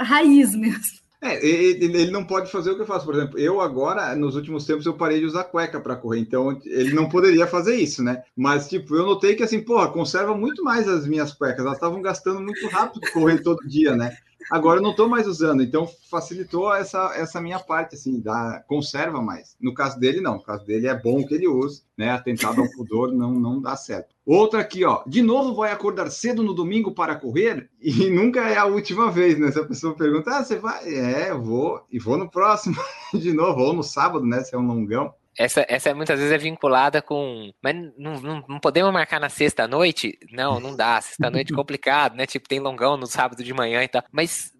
raiz mesmo. É, ele, não pode fazer o que eu faço. Por exemplo, eu agora, nos últimos tempos, eu parei de usar cueca para correr, então ele não poderia fazer isso, né? Mas, tipo, eu notei que, assim, porra, conserva muito mais as minhas cuecas, elas estavam gastando muito rápido correndo todo dia, né? Agora eu não estou mais usando, então facilitou essa, essa minha parte, assim, da conserva mais. No caso dele, não. No caso dele é bom que ele use, né? Atentado ao pudor não, não dá certo. Outra aqui, ó. De novo vai acordar cedo no domingo para correr? E nunca é a última vez, né? Se a pessoa pergunta, ah, você vai? É, eu vou. E vou no próximo de novo, ou no sábado, né? Se é um longão. Essa, essa muitas vezes é vinculada com. Mas não, não, não podemos marcar na sexta-noite? Não, não dá. Sexta-noite é complicado, né? Tipo, tem longão no sábado de manhã e tal. Mas,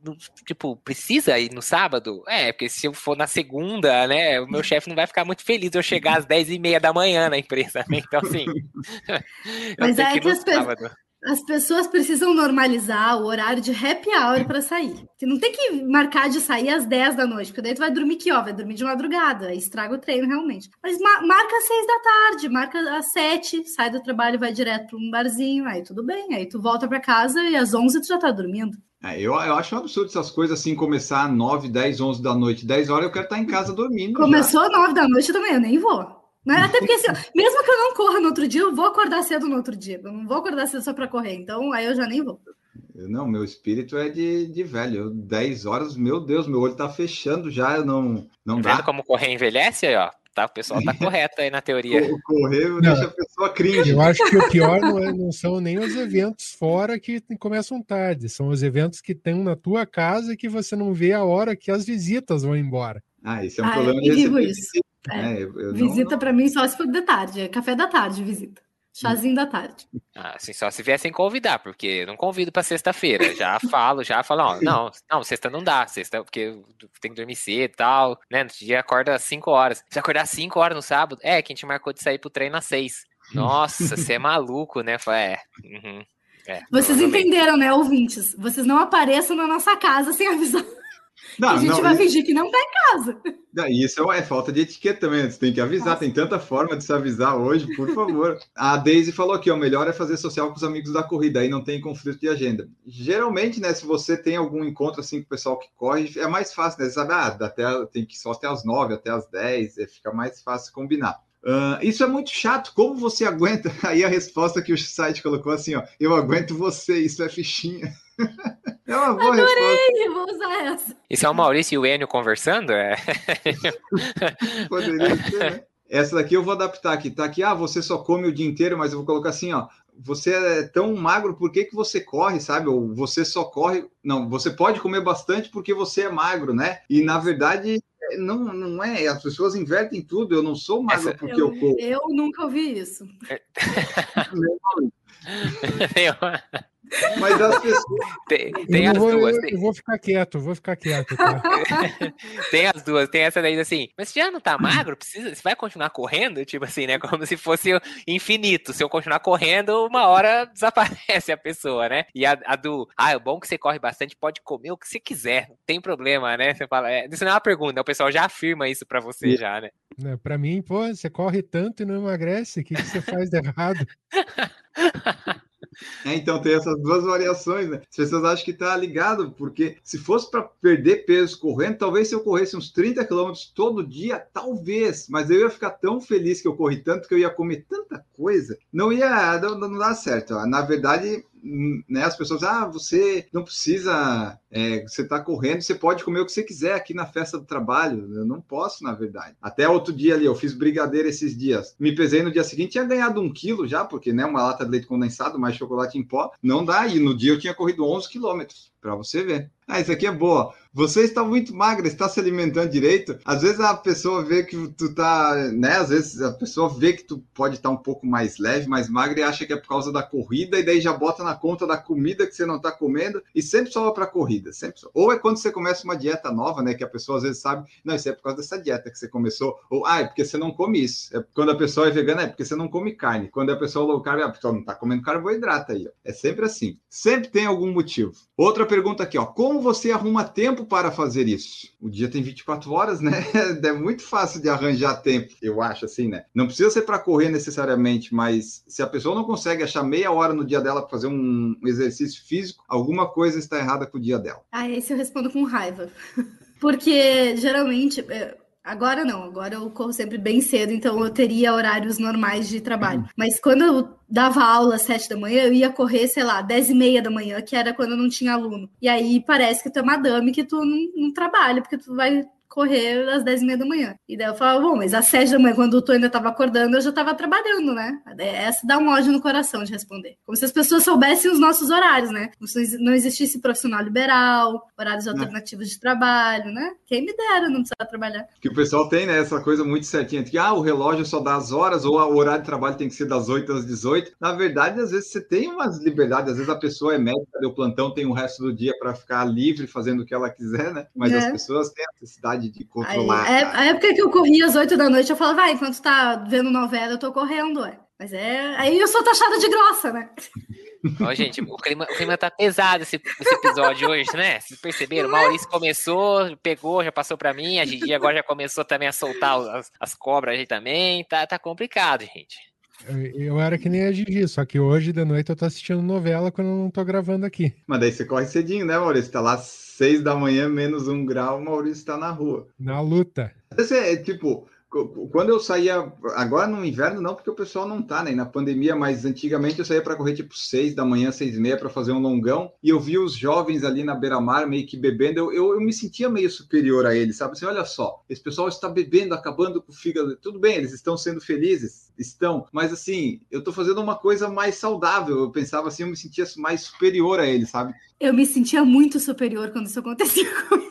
tipo, precisa ir no sábado? É, porque se eu for na segunda, né? O meu chefe não vai ficar muito feliz eu chegar às 10 e meia da manhã na empresa, né? Então, assim. Mas é que, que as pessoas. As pessoas precisam normalizar o horário de happy hour para sair. Você não tem que marcar de sair às 10 da noite, porque daí tu vai dormir que ó, vai dormir de madrugada, aí estraga o treino realmente. Mas ma marca às 6 da tarde, marca às 7, sai do trabalho vai direto para um barzinho, aí tudo bem, aí tu volta para casa e às 11 tu já tá dormindo. É, eu, eu acho um absurdo essas coisas assim começar às 9, 10, 11 da noite, 10 horas eu quero estar em casa dormindo. Começou às 9 da noite também, eu nem vou. Né? Até porque, assim, mesmo que eu não corra no outro dia, eu vou acordar cedo no outro dia. Eu não vou acordar cedo só para correr. Então, aí eu já nem vou. Não, meu espírito é de, de velho. 10 horas, meu Deus, meu olho tá fechando já. Eu não, não tá dá. como correr envelhece aí, ó? Tá, o pessoal tá correto aí na teoria. Correr não, deixa a pessoa cringe. Eu acho que o pior não, é, não são nem os eventos fora que começam tarde. São os eventos que tem na tua casa e que você não vê a hora que as visitas vão embora. Ah, isso é um ah, problema. Eu vivo isso. É, é, eu, eu visita não... para mim só se for de tarde, é café da tarde, visita. Chazinho da tarde. Ah, assim, só se viessem convidar, porque não convido para sexta-feira. Já falo, já falo, ó, não, não, sexta não dá, sexta, porque tem que dormir cedo e tal, né? No dia acorda às 5 horas. Se acordar às 5 horas no sábado, é, que a gente marcou de sair pro treino às 6. Nossa, você é maluco, né? É. Uhum, é Vocês entenderam, né, ouvintes? Vocês não apareçam na nossa casa sem avisar. Não, a gente não, vai isso... fingir que não tá em casa. Isso é, é falta de etiqueta também. Você tem que avisar. Nossa. Tem tanta forma de se avisar hoje, por favor. a Daisy falou aqui: o melhor é fazer social com os amigos da corrida, aí não tem conflito de agenda. Geralmente, né, se você tem algum encontro assim com o pessoal que corre, é mais fácil, né? Você sabe, ah, até, tem que só até as nove, até as dez, é, fica mais fácil combinar. Uh, isso é muito chato. Como você aguenta? Aí a resposta que o site colocou assim: ó, eu aguento você, isso é fichinha. É uma boa Adorei, resposta. vou usar essa. Isso é o Maurício e o Enio conversando? É. Poderia ser, né? Essa daqui eu vou adaptar aqui. Tá aqui, ah, você só come o dia inteiro, mas eu vou colocar assim, ó. Você é tão magro, por que, que você corre, sabe? Ou você só corre. Não, você pode comer bastante porque você é magro, né? E na verdade, não, não é. As pessoas invertem tudo. Eu não sou magro Essa... porque eu, eu corro. Eu nunca ouvi isso. Mas as pessoas. Tem, tem as vou, duas. Eu, tem... eu, vou ficar quieto, vou ficar quieto. Tá? tem as duas, tem essa daí assim. Mas se já não tá magro, precisa, você vai continuar correndo? Tipo assim, né? Como se fosse infinito. Se eu continuar correndo, uma hora desaparece a pessoa, né? E a, a do. Ah, é bom que você corre bastante, pode comer o que você quiser, não tem problema, né? Você fala. É, isso não é uma pergunta, né? o pessoal já afirma isso pra você, já, né? É, pra mim, pô, você corre tanto e não emagrece, o que, que você faz de errado? É, então tem essas duas variações, né? As pessoas acham que tá ligado, porque se fosse para perder peso correndo, talvez se eu corresse uns 30 quilômetros todo dia, talvez, mas eu ia ficar tão feliz que eu corri tanto que eu ia comer tanta coisa, não ia, não, não dá certo. Na verdade, né, as pessoas, ah, você não precisa, é, você está correndo, você pode comer o que você quiser aqui na festa do trabalho. Eu não posso, na verdade. Até outro dia ali, eu fiz brigadeiro esses dias. Me pesei no dia seguinte, tinha ganhado um quilo já, porque né, uma lata de leite condensado, mais chocolate em pó, não dá. E no dia eu tinha corrido 11 quilômetros, para você ver. Ah, isso aqui é boa. Você está muito magra, está se alimentando direito. Às vezes a pessoa vê que tu tá, né? Às vezes a pessoa vê que tu pode estar um pouco mais leve, mais magra e acha que é por causa da corrida e daí já bota na conta da comida que você não está comendo e sempre sobe para corrida, sempre. Ou é quando você começa uma dieta nova, né? Que a pessoa às vezes sabe, não, isso é por causa dessa dieta que você começou. Ou ah, é porque você não come isso. É quando a pessoa é vegana é porque você não come carne. Quando a pessoa é low carb, a pessoa não está comendo carboidrato aí. Ó. É sempre assim. Sempre tem algum motivo. Outra pergunta aqui, ó. Como você arruma tempo para fazer isso? O dia tem 24 horas, né? É muito fácil de arranjar tempo, eu acho assim, né? Não precisa ser para correr necessariamente, mas se a pessoa não consegue achar meia hora no dia dela para fazer um exercício físico, alguma coisa está errada com o dia dela. Ah, esse eu respondo com raiva. Porque geralmente é, Agora não, agora eu corro sempre bem cedo, então eu teria horários normais de trabalho. Uhum. Mas quando eu dava aula às sete da manhã, eu ia correr, sei lá, dez e meia da manhã, que era quando eu não tinha aluno. E aí parece que tu é madame, que tu não, não trabalha, porque tu vai correr às 10 e meia da manhã. E daí eu falava, bom, mas às 7 da manhã, quando tu ainda estava acordando, eu já estava trabalhando, né? Essa dá um ódio no coração de responder. Como se as pessoas soubessem os nossos horários, né? Como se não existisse profissional liberal, horários não. alternativos de trabalho, né? Quem me dera não precisar trabalhar. Que o pessoal tem, né, essa coisa muito certinha, de que ah, o relógio só dá as horas, ou o horário de trabalho tem que ser das 8 às 18. Na verdade, às vezes você tem umas liberdades, às vezes a pessoa é médica, deu plantão, tem o resto do dia para ficar livre, fazendo o que ela quiser, né? Mas é. as pessoas têm a necessidade de controlar. Aí, é, a época que eu corria às 8 da noite, eu falava, vai, enquanto tá vendo novela, eu tô correndo, ué. Mas é. Aí eu sou taxada de grossa, né? Ó, gente, o clima, o clima tá pesado esse, esse episódio hoje, né? Vocês perceberam? O Maurício começou, pegou, já passou para mim, a Gigi agora já começou também a soltar as, as cobras aí também. Tá, tá complicado, gente. Eu era que nem a Gigi, só que hoje de noite eu tô assistindo novela quando eu não tô gravando aqui. Mas daí você corre cedinho, né, Maurício? Tá lá seis da manhã, menos um grau, o Maurício tá na rua. Na luta. Esse é tipo, quando eu saía, agora no inverno não, porque o pessoal não tá, né? Na pandemia, mas antigamente eu saía para correr tipo seis da manhã, seis e meia para fazer um longão, e eu via os jovens ali na beira-mar meio que bebendo, eu, eu, eu, me sentia meio superior a eles, sabe? Assim, olha só, esse pessoal está bebendo, acabando com o fígado, tudo bem, eles estão sendo felizes, estão, mas assim, eu tô fazendo uma coisa mais saudável, eu pensava assim, eu me sentia mais superior a eles, sabe? Eu me sentia muito superior quando isso acontecia comigo.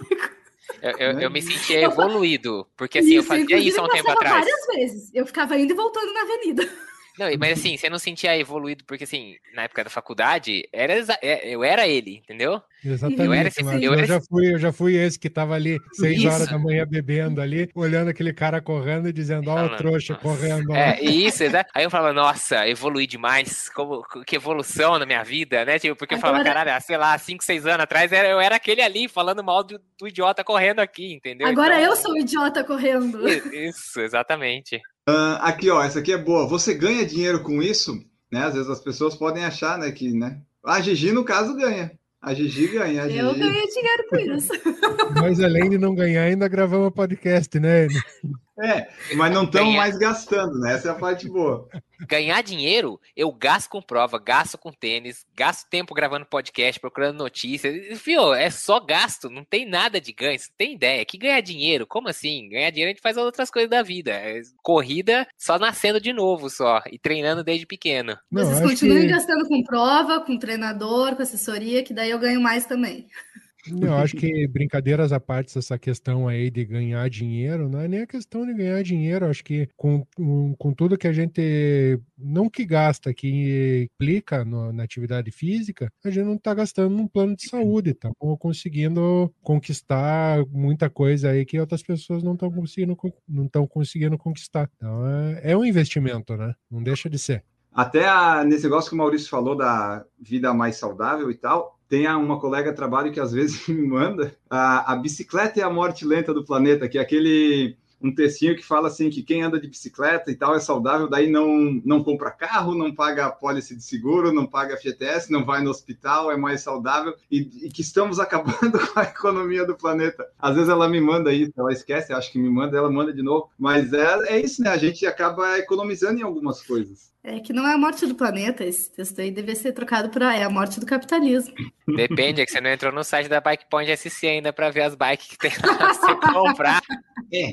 Eu, eu, eu, me sentia evoluído, porque assim, isso, eu fazia isso há um tempo atrás. várias vezes. Eu ficava indo e voltando na avenida. Não, mas assim, você não sentia evoluído, porque assim, na época da faculdade, era, é, eu era ele, entendeu? Exatamente. Eu, era esse, eu, eu já fui, eu já fui esse que tava ali seis isso. horas da manhã bebendo ali, olhando aquele cara correndo e dizendo, ó, oh, trouxa nossa. correndo. É, isso, exato. Aí eu falava, nossa, evoluí demais, como, que evolução na minha vida, né? Tipo, porque Agora... eu falava, caralho, sei lá, cinco, seis anos atrás eu era aquele ali, falando mal do, do idiota correndo aqui, entendeu? Agora então, eu sou o idiota correndo. Isso, exatamente. Uh, aqui, ó, essa aqui é boa. Você ganha dinheiro com isso? Né? Às vezes as pessoas podem achar, né, que, né? A Gigi, no caso, ganha. A Gigi ganha. A Gigi... Eu ganhei dinheiro com isso. Mas além de não ganhar, ainda gravamos podcast, né? É, mas não estamos mais gastando, né? Essa é a parte boa. Ganhar dinheiro, eu gasto com prova, gasto com tênis, gasto tempo gravando podcast, procurando notícias. Fio, é só gasto, não tem nada de ganho, você tem ideia. Que ganhar dinheiro? Como assim? Ganhar dinheiro a gente faz outras coisas da vida. É corrida só nascendo de novo só, e treinando desde pequeno. Não, Vocês continuem que... gastando com prova, com treinador, com assessoria, que daí eu ganho mais também. Eu acho que brincadeiras à parte essa questão aí de ganhar dinheiro, não é nem a questão de ganhar dinheiro, acho que com, com tudo que a gente, não que gasta, que implica no, na atividade física, a gente não está gastando num plano de saúde, tá conseguindo conquistar muita coisa aí que outras pessoas não estão conseguindo, não estão conseguindo conquistar. Então é, é um investimento, né? Não deixa de ser. Até a, nesse negócio que o Maurício falou da vida mais saudável e tal, tem uma colega trabalho que às vezes me manda a, a bicicleta é a morte lenta do planeta, que é aquele um textinho que fala assim que quem anda de bicicleta e tal é saudável, daí não não compra carro, não paga apólice de seguro, não paga FGTS, não vai no hospital, é mais saudável e, e, que estamos acabando com a economia do planeta. Às vezes ela me manda isso, ela esquece, acho que me manda, ela manda de novo, mas é, é isso, né? A gente acaba economizando em algumas coisas. É que não é a morte do planeta, esse texto aí deve ser trocado por é a morte do capitalismo. Depende, é que você não entrou no site da Bike Point SC ainda para ver as bikes que tem lá pra você comprar. É,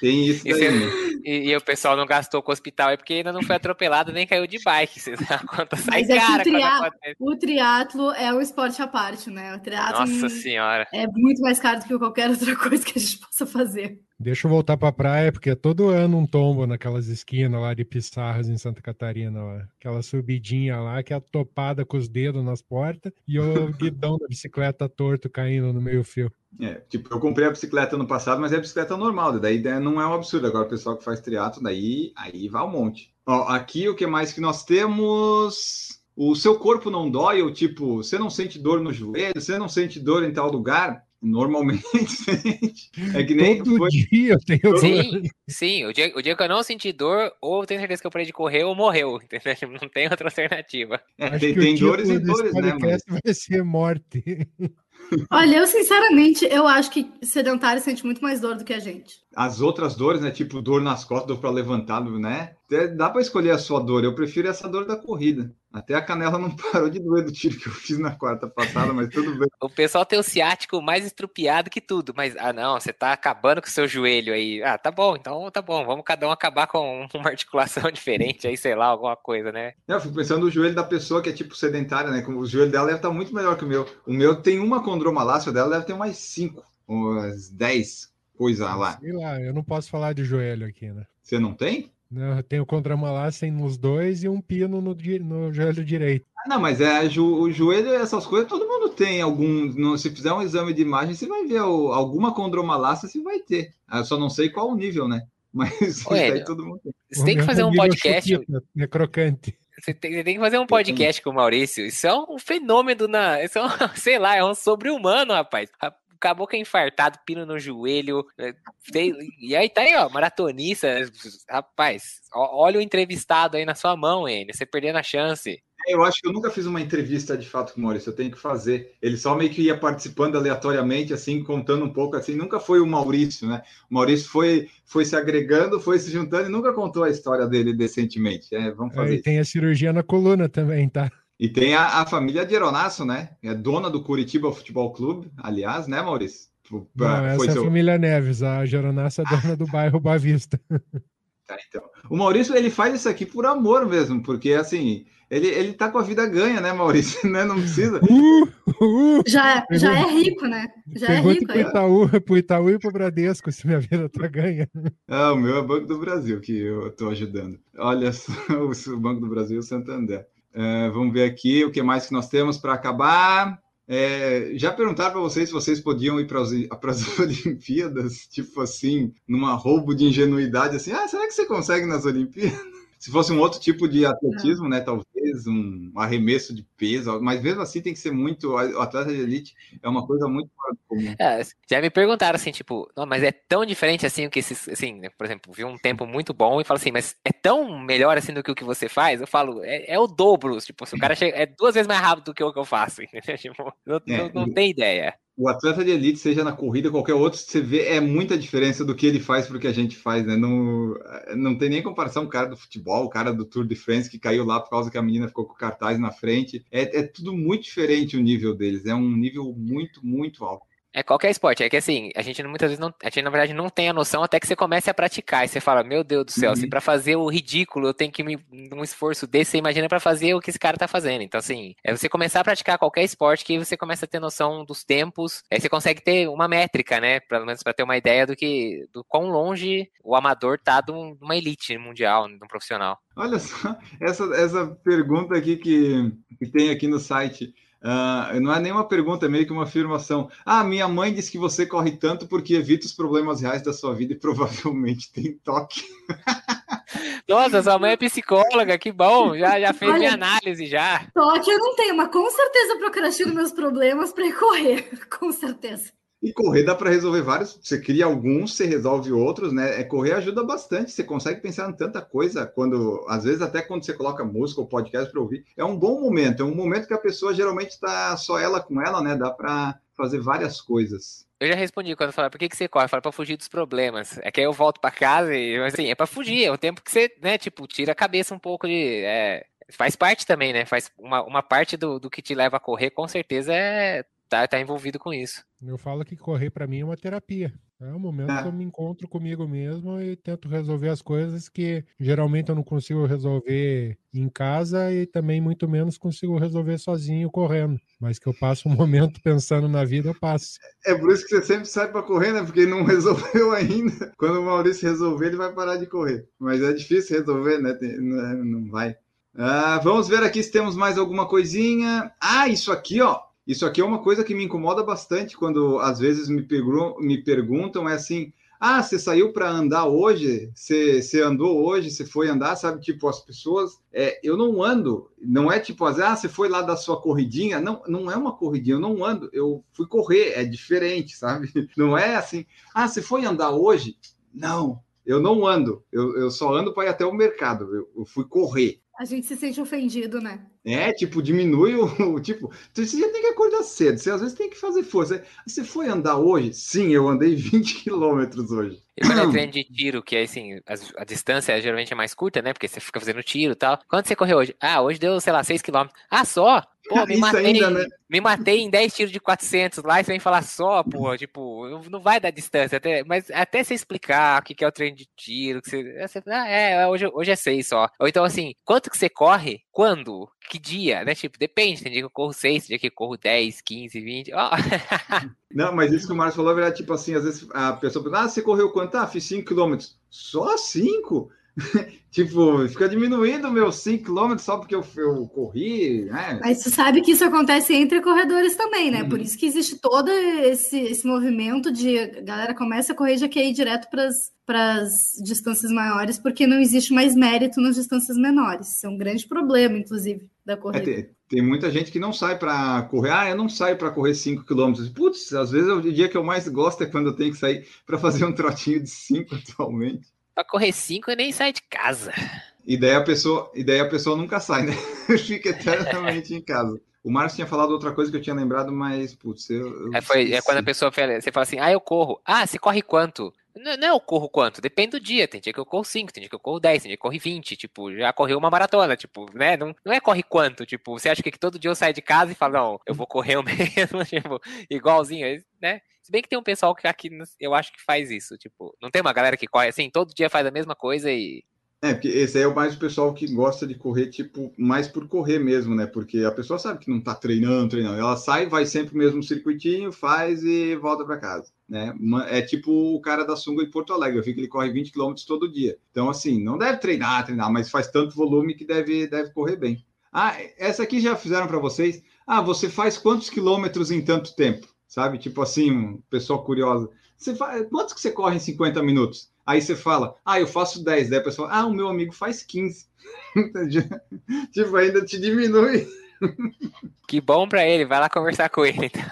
tem isso e, você, e, e, o pessoal não gastou com o hospital é porque ainda não foi atropelado nem caiu de bike. Você dá conta, sai Mas é cara. o, triatlo é um esporte à parte, né? O triatlo Nossa senhora. é muito mais caro do que qualquer outra coisa que a gente possa fazer. Deixa eu voltar para a praia, porque é todo ano um tombo naquelas esquinas lá de Pissarras em Santa Catarina. Ó. Aquela subidinha lá, que é topada com os dedos nas portas e o guidão da bicicleta torto caindo no meio fio. É, tipo, eu comprei a bicicleta no passado, mas é bicicleta normal, daí não é um absurdo. Agora o pessoal que faz triatlo, daí aí vai um monte. Ó, aqui o que mais que nós temos? O seu corpo não dói, ou tipo, você não sente dor no joelho, você não sente dor em tal lugar? Normalmente, é que nem todo foi... dia eu tenho sim, sim, o dia, o dia que eu não senti dor, ou tenho certeza que eu parei de correr, ou morreu, entendeu? Não tem outra alternativa. É, tem, tem dores e dores, né? Mas... vai ser morte. Olha, eu sinceramente, eu acho que sedentário sente muito mais dor do que a gente. As outras dores, né? Tipo dor nas costas, dor para levantar, né? Dá para escolher a sua dor. Eu prefiro essa dor da corrida. Até a canela não parou de doer do tiro que eu fiz na quarta passada, mas tudo bem. O pessoal tem o ciático mais estrupiado que tudo, mas ah não, você tá acabando com o seu joelho aí. Ah, tá bom, então tá bom, vamos cada um acabar com uma articulação diferente aí, sei lá, alguma coisa, né? Eu fico pensando no joelho da pessoa que é tipo sedentária, né? O joelho dela deve estar muito melhor que o meu. O meu tem uma condromalácia, dela deve ter mais cinco, umas dez coisa lá. Sei lá, eu não posso falar de joelho aqui, né? Você não tem? Não, eu tenho contramalácia nos dois e um pino no, no joelho direito. Ah, não, mas é o joelho, essas coisas, todo mundo tem algum. se fizer um exame de imagem, você vai ver alguma condromalácia, você vai ter. Eu só não sei qual o nível, né? Mas Ué, aí todo mundo tem. Você tem que fazer um podcast. Chupita, é crocante. Você tem, você tem, que fazer um podcast com o Maurício. Isso é um fenômeno na. Isso é um, sei lá, é um sobre-humano, rapaz acabou que é infartado, pino no joelho. Né, e aí tá aí, ó, maratonista. Rapaz, olha o entrevistado aí na sua mão, ele. Você perdendo a chance. É, eu acho que eu nunca fiz uma entrevista de fato com o Maurício, eu tenho que fazer. Ele só meio que ia participando aleatoriamente, assim, contando um pouco, assim, nunca foi o Maurício, né? O Maurício foi, foi se agregando, foi se juntando e nunca contou a história dele decentemente. É, vamos fazer. É, tem a cirurgia na coluna também, tá? E tem a, a família de Aeronasso, né? É dona do Curitiba Futebol Clube, aliás, né, Maurício? Não, essa é a família Neves, a Geronasso é dona do bairro Bavista. Tá, então. O Maurício, ele faz isso aqui por amor mesmo, porque, assim, ele, ele tá com a vida ganha, né, Maurício? Né? Não precisa. Uh, uh, já, já é rico, né? Já é rico. Pro Itaú, pro Itaú e pro Bradesco, se minha vida tá ganha. Ah, o meu é o Banco do Brasil que eu tô ajudando. Olha só, o Banco do Brasil e o Santander. É, vamos ver aqui o que mais que nós temos para acabar. É, já perguntaram para vocês se vocês podiam ir para as Olimpíadas, tipo assim, numa roubo de ingenuidade, assim, ah, será que você consegue nas Olimpíadas? Se fosse um outro tipo de atletismo, né? Talvez um arremesso de peso, mas mesmo assim tem que ser muito. O atleta de elite é uma coisa muito comum. É, já me perguntaram assim, tipo, mas é tão diferente assim o que esses, assim, né, por exemplo, viu um tempo muito bom e fala assim, mas é tão melhor assim do que o que você faz? Eu falo, é, é o dobro, tipo, se o cara chega, é duas vezes mais rápido do que o que eu faço? Tipo, não, é, não, não tem ideia o atleta de elite, seja na corrida, qualquer outro, você vê é muita diferença do que ele faz para o que a gente faz, né? Não, não tem nem comparação o cara do futebol, o cara do Tour de France que caiu lá por causa que a menina ficou com o cartaz na frente. É, é tudo muito diferente o nível deles, é um nível muito, muito alto. É qualquer esporte, é que assim, a gente muitas vezes não, a gente na verdade não tem a noção até que você comece a praticar e você fala, meu Deus do céu, uhum. se para fazer o ridículo eu tenho que me um esforço desse, você imagina para fazer o que esse cara tá fazendo. Então assim, é você começar a praticar qualquer esporte que você começa a ter noção dos tempos, aí você consegue ter uma métrica, né, pelo menos para ter uma ideia do que do quão longe o amador tá de uma elite mundial, de um profissional. Olha só, essa essa pergunta aqui que, que tem aqui no site Uh, não é nenhuma pergunta, é meio que uma afirmação. Ah, minha mãe diz que você corre tanto porque evita os problemas reais da sua vida e provavelmente tem toque. Nossa, sua mãe é psicóloga, que bom, já, já fez Olha, minha análise já. Toque eu não tenho, mas com certeza procrastino meus problemas para ir correr, com certeza. E correr dá para resolver vários. Você cria alguns, você resolve outros, né? É, correr ajuda bastante. Você consegue pensar em tanta coisa quando, às vezes, até quando você coloca música ou podcast para ouvir. É um bom momento. É um momento que a pessoa geralmente está só ela com ela, né? Dá para fazer várias coisas. Eu já respondi quando falaram, por que, que você corre? Fala para fugir dos problemas. É que aí eu volto para casa e, assim, é para fugir. É o tempo que você, né, tipo, tira a cabeça um pouco de. É, faz parte também, né? Faz uma, uma parte do, do que te leva a correr, com certeza, é tá, tá envolvido com isso. Eu falo que correr para mim é uma terapia. É um momento ah. que eu me encontro comigo mesmo e tento resolver as coisas que geralmente eu não consigo resolver em casa e também muito menos consigo resolver sozinho correndo. Mas que eu passo um momento pensando na vida, eu passo. É por isso que você sempre sai para correr, né? Porque não resolveu ainda. Quando o Maurício resolver, ele vai parar de correr. Mas é difícil resolver, né? Não vai. Ah, vamos ver aqui se temos mais alguma coisinha. Ah, isso aqui, ó. Isso aqui é uma coisa que me incomoda bastante quando às vezes me, me perguntam, é assim, ah, você saiu para andar hoje? Você, andou hoje? Você foi andar? Sabe, tipo, as pessoas. É, eu não ando. Não é tipo, ah, você foi lá da sua corridinha? Não, não é uma corridinha, eu não ando. Eu fui correr, é diferente, sabe? Não é assim, ah, você foi andar hoje? Não, eu não ando. Eu, eu só ando para ir até o mercado. Eu, eu fui correr. A gente se sente ofendido, né? É, tipo, diminui o, o, tipo, você já tem que acordar cedo, você às vezes tem que fazer força. Você foi andar hoje? Sim, eu andei 20 quilômetros hoje. E quando é treino de tiro, que é assim, a, a, distância geralmente é mais curta, né? Porque você fica fazendo tiro e tal. Quanto você correu hoje? Ah, hoje deu, sei lá, 6 quilômetros. Ah, só? Pô, me matei, ainda, né? me matei em 10 tiros de 400 lá e você vem falar só, pô, tipo, não vai dar distância, até, mas até você explicar o que é o treino de tiro, que você, você ah, é, hoje, hoje é 6 só. Ou então assim, quanto que você corre? Quando? Que dia? Né? Tipo, depende, tem dia que eu corro 6, tem dia que eu corro 10, 15, 20. Oh. não, mas isso que o Marcos falou é verdade, tipo assim, às vezes a pessoa pergunta, ah, você correu quanto? Ah, fiz 5 quilômetros. Só 5? tipo, fica diminuindo meus 5 km só porque eu, eu corri, né? Mas você sabe que isso acontece entre corredores também, né? Uhum. Por isso que existe todo esse, esse movimento de a galera começa a correr já quer ir direto para as distâncias maiores, porque não existe mais mérito nas distâncias menores. Isso é um grande problema, inclusive, da é, corrida. É, tem, tem, muita gente que não sai para correr. Ah, eu não saio para correr 5 km. Putz, às vezes o dia que eu mais gosto é quando eu tenho que sair para fazer um trotinho de 5 atualmente. Pra correr cinco, eu nem saio de casa. E daí a pessoa, e daí a pessoa nunca sai, né? Fica eternamente em casa. O Marcos tinha falado outra coisa que eu tinha lembrado, mas, putz, eu. eu é, foi, é quando a pessoa fala, você fala assim, ah, eu corro. Ah, você corre quanto? Não, não é eu corro quanto, depende do dia. Tem dia que eu corro 5, tem dia que eu corro 10, tem dia que eu corro 20. Tipo, já correu uma maratona, tipo, né? Não, não é corre quanto, tipo, você acha que todo dia eu saio de casa e falo, não, eu vou correr o mesmo, tipo, igualzinho, né? Se bem que tem um pessoal que aqui eu acho que faz isso, tipo, não tem uma galera que corre assim, todo dia faz a mesma coisa e. É, porque esse aí é mais o pessoal que gosta de correr, tipo, mais por correr mesmo, né? Porque a pessoa sabe que não tá treinando, treinando. Ela sai, vai sempre o mesmo circuitinho, faz e volta para casa, né? É tipo o cara da sunga em Porto Alegre. Eu vi que ele corre 20 km todo dia. Então, assim, não deve treinar, treinar, mas faz tanto volume que deve, deve correr bem. Ah, essa aqui já fizeram para vocês. Ah, você faz quantos quilômetros em tanto tempo? sabe? Tipo assim, um pessoal curioso. Você faz, quantos que você corre em 50 minutos? Aí você fala, ah, eu faço 10. Daí a pessoa, ah, o meu amigo faz 15. tipo, ainda te diminui. Que bom para ele, vai lá conversar com ele então.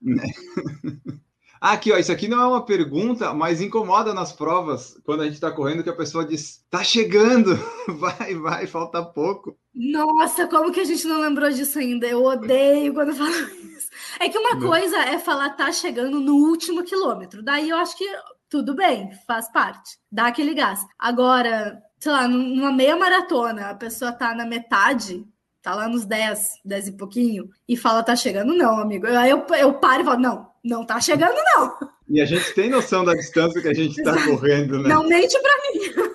Ah, aqui, ó, isso aqui não é uma pergunta, mas incomoda nas provas, quando a gente está correndo, que a pessoa diz, tá chegando, vai, vai, falta pouco. Nossa, como que a gente não lembrou disso ainda? Eu odeio quando falo isso. É que uma não. coisa é falar tá chegando no último quilômetro, daí eu acho que tudo bem, faz parte, dá aquele gás. Agora, sei lá, numa meia maratona, a pessoa tá na metade, tá lá nos 10, 10 e pouquinho, e fala, tá chegando, não, amigo. Aí eu, eu paro e falo, não, não tá chegando, não. E a gente tem noção da distância que a gente tá correndo, né? Não mente pra mim.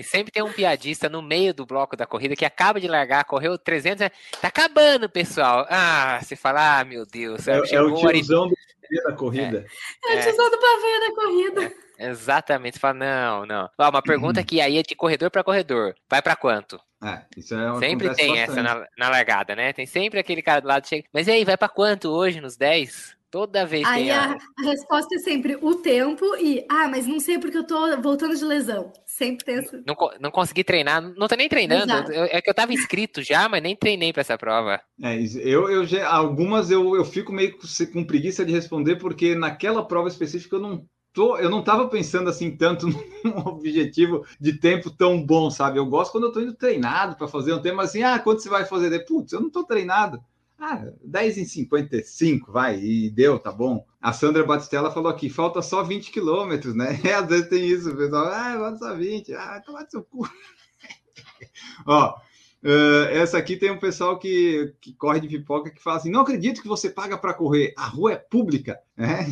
E sempre tem um piadista no meio do bloco da corrida que acaba de largar, correu 300, tá acabando, pessoal. Ah, você fala, ah, meu Deus. É, é o tiozão do pavê da corrida. É, é o tiozão do pavê da corrida. É, exatamente, você fala, não, não. Ó, uma pergunta que aí é de corredor para corredor. Vai para quanto? É, isso é sempre tem bastante. essa na, na, largada, né? Tem sempre aquele cara do lado chega. Mas e aí, vai para quanto hoje nos 10? Toda vez Aí tem a, a, resposta é sempre o tempo e, ah, mas não sei porque eu tô voltando de lesão. Sempre tem essa. Não, não consegui treinar, não tô nem treinando. Eu, é que eu tava inscrito já, mas nem treinei para essa prova. É, eu, eu já, algumas eu, eu fico meio com preguiça de responder, porque naquela prova específica eu não tô, eu não tava pensando assim tanto num objetivo de tempo tão bom, sabe? Eu gosto quando eu tô indo treinado para fazer um tempo assim, ah, quanto você vai fazer? Putz, eu não tô treinado. Ah, 10 em 55, vai, e deu, tá bom. A Sandra Batistella falou aqui, falta só 20 quilômetros, né? É, às vezes tem isso, o pessoal, ah, falta só 20, ah, toma seu cu. Ó, uh, essa aqui tem um pessoal que, que corre de pipoca que fala assim, não acredito que você paga para correr, a rua é pública, né?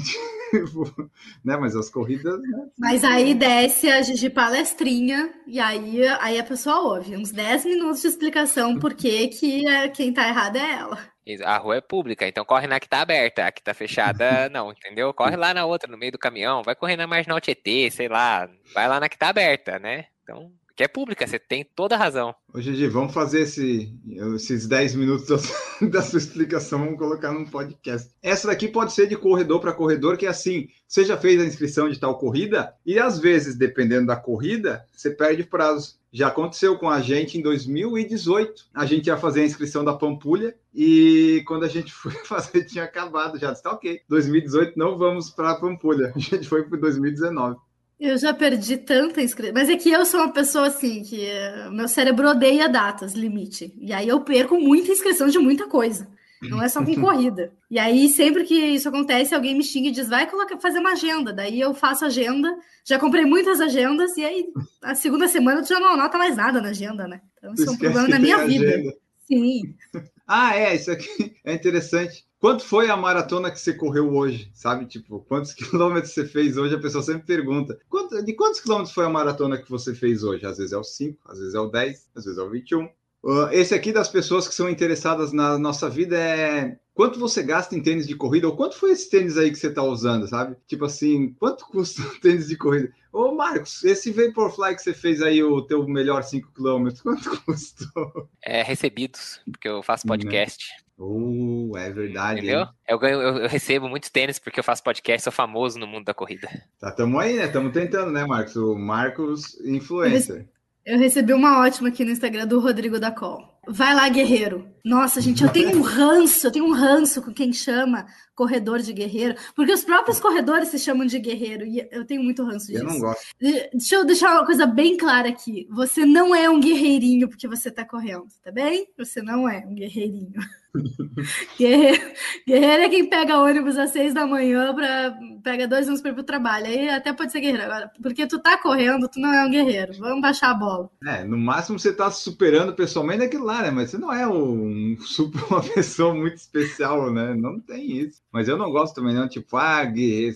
né? Mas as corridas. Né? Mas aí desce a Gigi palestrinha e aí, aí a pessoa ouve uns 10 minutos de explicação por que, que é, quem tá errado é ela. A rua é pública, então corre na que tá aberta, a que tá fechada, não, entendeu? Corre lá na outra, no meio do caminhão, vai correr na marginal Tietê, sei lá, vai lá na que tá aberta, né? Então, que é pública, você tem toda a razão. Ô, Gigi, vamos fazer esse, esses 10 minutos da, da, sua explicação, vamos colocar num podcast. Essa daqui pode ser de corredor para corredor, que é assim, você já fez a inscrição de tal corrida, e às vezes, dependendo da corrida, você perde prazo. Já aconteceu com a gente em 2018. A gente ia fazer a inscrição da Pampulha e quando a gente foi fazer tinha acabado já. Disse, tá ok, 2018 não vamos para a Pampulha. A gente foi para 2019. Eu já perdi tanta inscrição. Mas é que eu sou uma pessoa assim, que uh, meu cérebro odeia datas, limite. E aí eu perco muita inscrição de muita coisa. Não é só com corrida. E aí, sempre que isso acontece, alguém me xinga e diz: vai colocar, fazer uma agenda. Daí eu faço agenda. Já comprei muitas agendas, e aí a segunda semana tu já não anota mais nada na agenda, né? Então, isso é um problema na minha vida. Agenda. Sim. ah, é, isso aqui é interessante. Quanto foi a maratona que você correu hoje? Sabe, tipo, quantos quilômetros você fez hoje? A pessoa sempre pergunta. de quantos quilômetros foi a maratona que você fez hoje? Às vezes é o 5, às vezes é o 10, às vezes é o 21. Uh, esse aqui das pessoas que são interessadas na nossa vida é quanto você gasta em tênis de corrida, ou quanto foi esse tênis aí que você está usando, sabe? Tipo assim, quanto custa um tênis de corrida? Ô, Marcos, esse Vaporfly que você fez aí, o teu melhor 5 km, quanto custou? É, recebidos, porque eu faço podcast. Oh, é verdade. Entendeu? Eu, ganho, eu, eu, recebo muitos tênis porque eu faço podcast, sou famoso no mundo da corrida. Tá, tamo aí, né? Tamo tentando, né, Marcos? O Marcos Influencer. Eu recebi uma ótima aqui no Instagram do Rodrigo da Col. Vai lá, guerreiro. Nossa, gente, eu tenho um ranço, eu tenho um ranço com quem chama corredor de guerreiro, porque os próprios corredores se chamam de guerreiro, e eu tenho muito ranço disso. Eu não gosto. Deixa eu deixar uma coisa bem clara aqui. Você não é um guerreirinho porque você tá correndo, tá bem? Você não é um guerreirinho. guerreiro, guerreiro é quem pega ônibus às seis da manhã para pega dois anos para ir pro trabalho. Aí até pode ser guerreiro. Agora, porque tu tá correndo, tu não é um guerreiro. Vamos baixar a bola. É, no máximo você tá superando pessoalmente aquilo lá, né? Mas você não é um, super, uma pessoa muito especial, né? Não tem isso. Mas eu não gosto também, não, tipo, ah,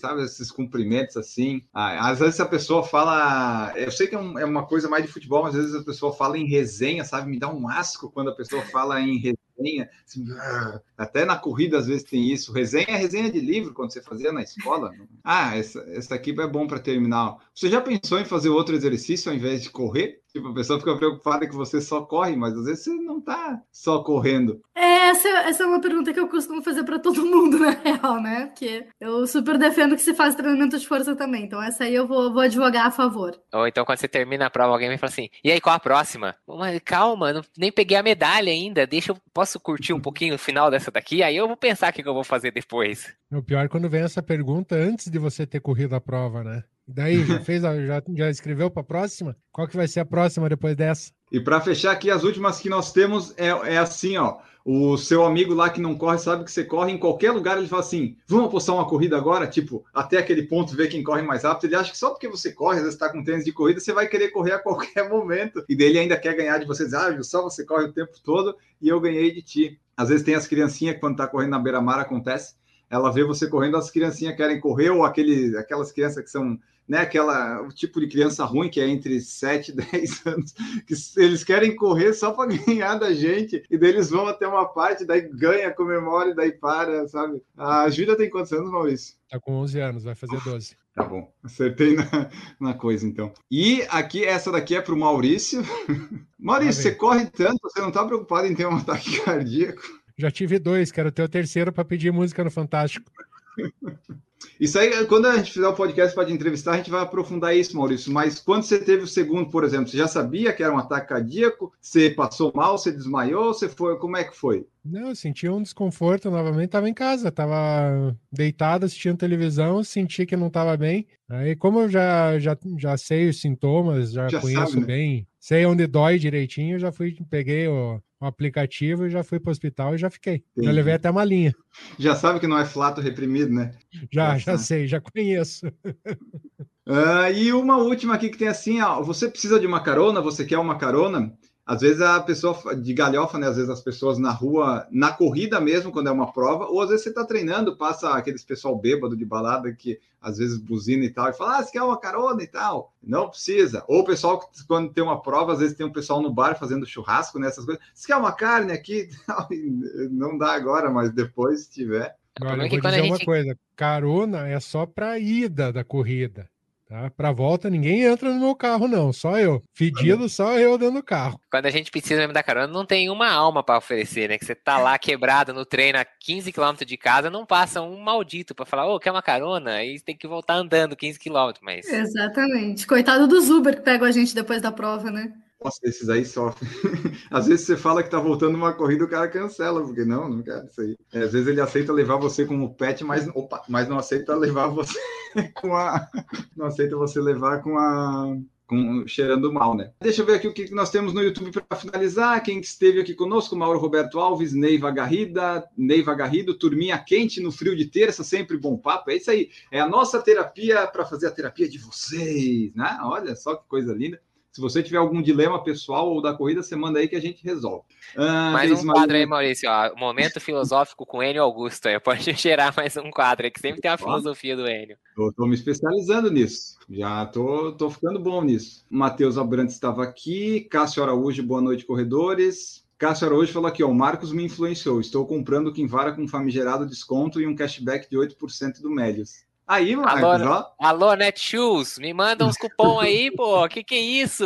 sabe, esses cumprimentos assim. Ah, às vezes a pessoa fala. Eu sei que é, é uma coisa mais de futebol, mas às vezes a pessoa fala em resenha, sabe? Me dá um asco quando a pessoa fala em resenha. Assim, ah, até na corrida, às vezes, tem isso. Resenha é resenha de livro, quando você fazia na escola. Ah, essa, essa aqui é bom para terminar. Você já pensou em fazer outro exercício ao invés de correr? Tipo, a pessoa fica preocupada que você só corre, mas às vezes você não tá só correndo. É, essa, essa é uma pergunta que eu costumo fazer para todo mundo, na real, né? Porque eu super defendo que se faz treinamento de força também. Então, essa aí eu vou, vou advogar a favor. Ou então, quando você termina a prova, alguém me fala assim: e aí, qual a próxima? Mas calma, não, nem peguei a medalha ainda. Deixa eu. Posso curtir um pouquinho o final dessa daqui? Aí eu vou pensar o que eu vou fazer depois. O pior é quando vem essa pergunta antes de você ter corrido a prova, né? Daí, já fez, já, já escreveu para a próxima? Qual que vai ser a próxima depois dessa? E para fechar aqui, as últimas que nós temos é, é assim, ó. O seu amigo lá que não corre sabe que você corre em qualquer lugar. Ele fala assim: vamos apostar uma corrida agora? Tipo, até aquele ponto, ver quem corre mais rápido. Ele acha que só porque você corre, às vezes está com tênis de corrida, você vai querer correr a qualquer momento. E dele ainda quer ganhar de vocês. Ah, só você corre o tempo todo e eu ganhei de ti. Às vezes tem as criancinhas que quando tá correndo na beira-mar acontece. Ela vê você correndo, as criancinhas querem correr, ou aquele, aquelas crianças que são né, aquela, o tipo de criança ruim que é entre 7 e 10 anos, que eles querem correr só para ganhar da gente, e daí eles vão até uma parte, daí ganha, comemora e daí para, sabe? A Júlia tem quantos anos, Maurício? Tá com 11 anos, vai fazer 12. Tá bom, acertei na, na coisa então. E aqui, essa daqui é para o Maurício. Maurício, você corre tanto, você não está preocupado em ter um ataque cardíaco? Já tive dois, quero ter o terceiro para pedir música no Fantástico. Isso aí, quando a gente fizer o podcast para te entrevistar, a gente vai aprofundar isso, Maurício. Mas quando você teve o segundo, por exemplo, você já sabia que era um ataque cardíaco? Você passou mal, você desmaiou? Você foi? Como é que foi? Não, eu senti um desconforto novamente. Estava em casa, estava deitado assistindo televisão, senti que não estava bem. Aí, como eu já, já, já sei os sintomas, já, já conheço sabe, né? bem, sei onde dói direitinho, já fui, peguei o, o aplicativo e já fui para o hospital e já fiquei. Entendi. Já levei até uma linha. Já sabe que não é flato reprimido, né? Já, já, já sei, já conheço. Uh, e uma última aqui que tem assim, ó, você precisa de uma carona, você quer uma carona? Às vezes a pessoa de galhofa, né? Às vezes as pessoas na rua, na corrida mesmo, quando é uma prova, ou às vezes você está treinando, passa aqueles pessoal bêbado de balada que às vezes buzina e tal, e fala, ah, você quer uma carona e tal. Não precisa. Ou o pessoal, quando tem uma prova, às vezes tem um pessoal no bar fazendo churrasco, nessas né, coisas. Você quer uma carne aqui? Não dá agora, mas depois, se tiver. Agora, eu vou dizer gente... uma coisa: carona é só para ida da corrida. Tá? Para volta, ninguém entra no meu carro, não. Só eu. Fedido, só eu dentro do carro. Quando a gente precisa me dar carona, não tem uma alma para oferecer, né? Que você tá lá quebrado no treino a 15 km de casa, não passa um maldito para falar, ô, oh, quer uma carona? Aí tem que voltar andando 15 km, mas... Exatamente. Coitado dos Uber que pegam a gente depois da prova, né? Nossa, esses aí sofrem. Às vezes você fala que tá voltando uma corrida, o cara cancela, porque não, não quero isso aí. É, às vezes ele aceita levar você como pet, mas, opa, mas não aceita levar você com a. Não aceita você levar com a com, cheirando mal, né? Deixa eu ver aqui o que nós temos no YouTube para finalizar. Quem esteve aqui conosco, Mauro Roberto Alves, Neiva Garrida, Neiva Garrido, turminha quente no frio de terça, sempre bom papo. É isso aí. É a nossa terapia para fazer a terapia de vocês, né? Olha só que coisa linda. Se você tiver algum dilema pessoal ou da corrida, você manda aí que a gente resolve. Ah, mais um quadro aí, Maurício. Ó, momento filosófico com Enio Augusto. Aí. Pode gerar mais um quadro aí, que sempre tem a filosofia do Enio. Estou me especializando nisso. Já tô, tô ficando bom nisso. Matheus Abrantes estava aqui. Cássio Araújo, boa noite, corredores. Cássio Araújo falou aqui, ó, o Marcos me influenciou. Estou comprando o Kinvara com famigerado desconto e um cashback de 8% do Médios. Aí, Marcos, alô, ó. Alô, Netshoes, me manda uns cupom aí, pô. Que que é isso?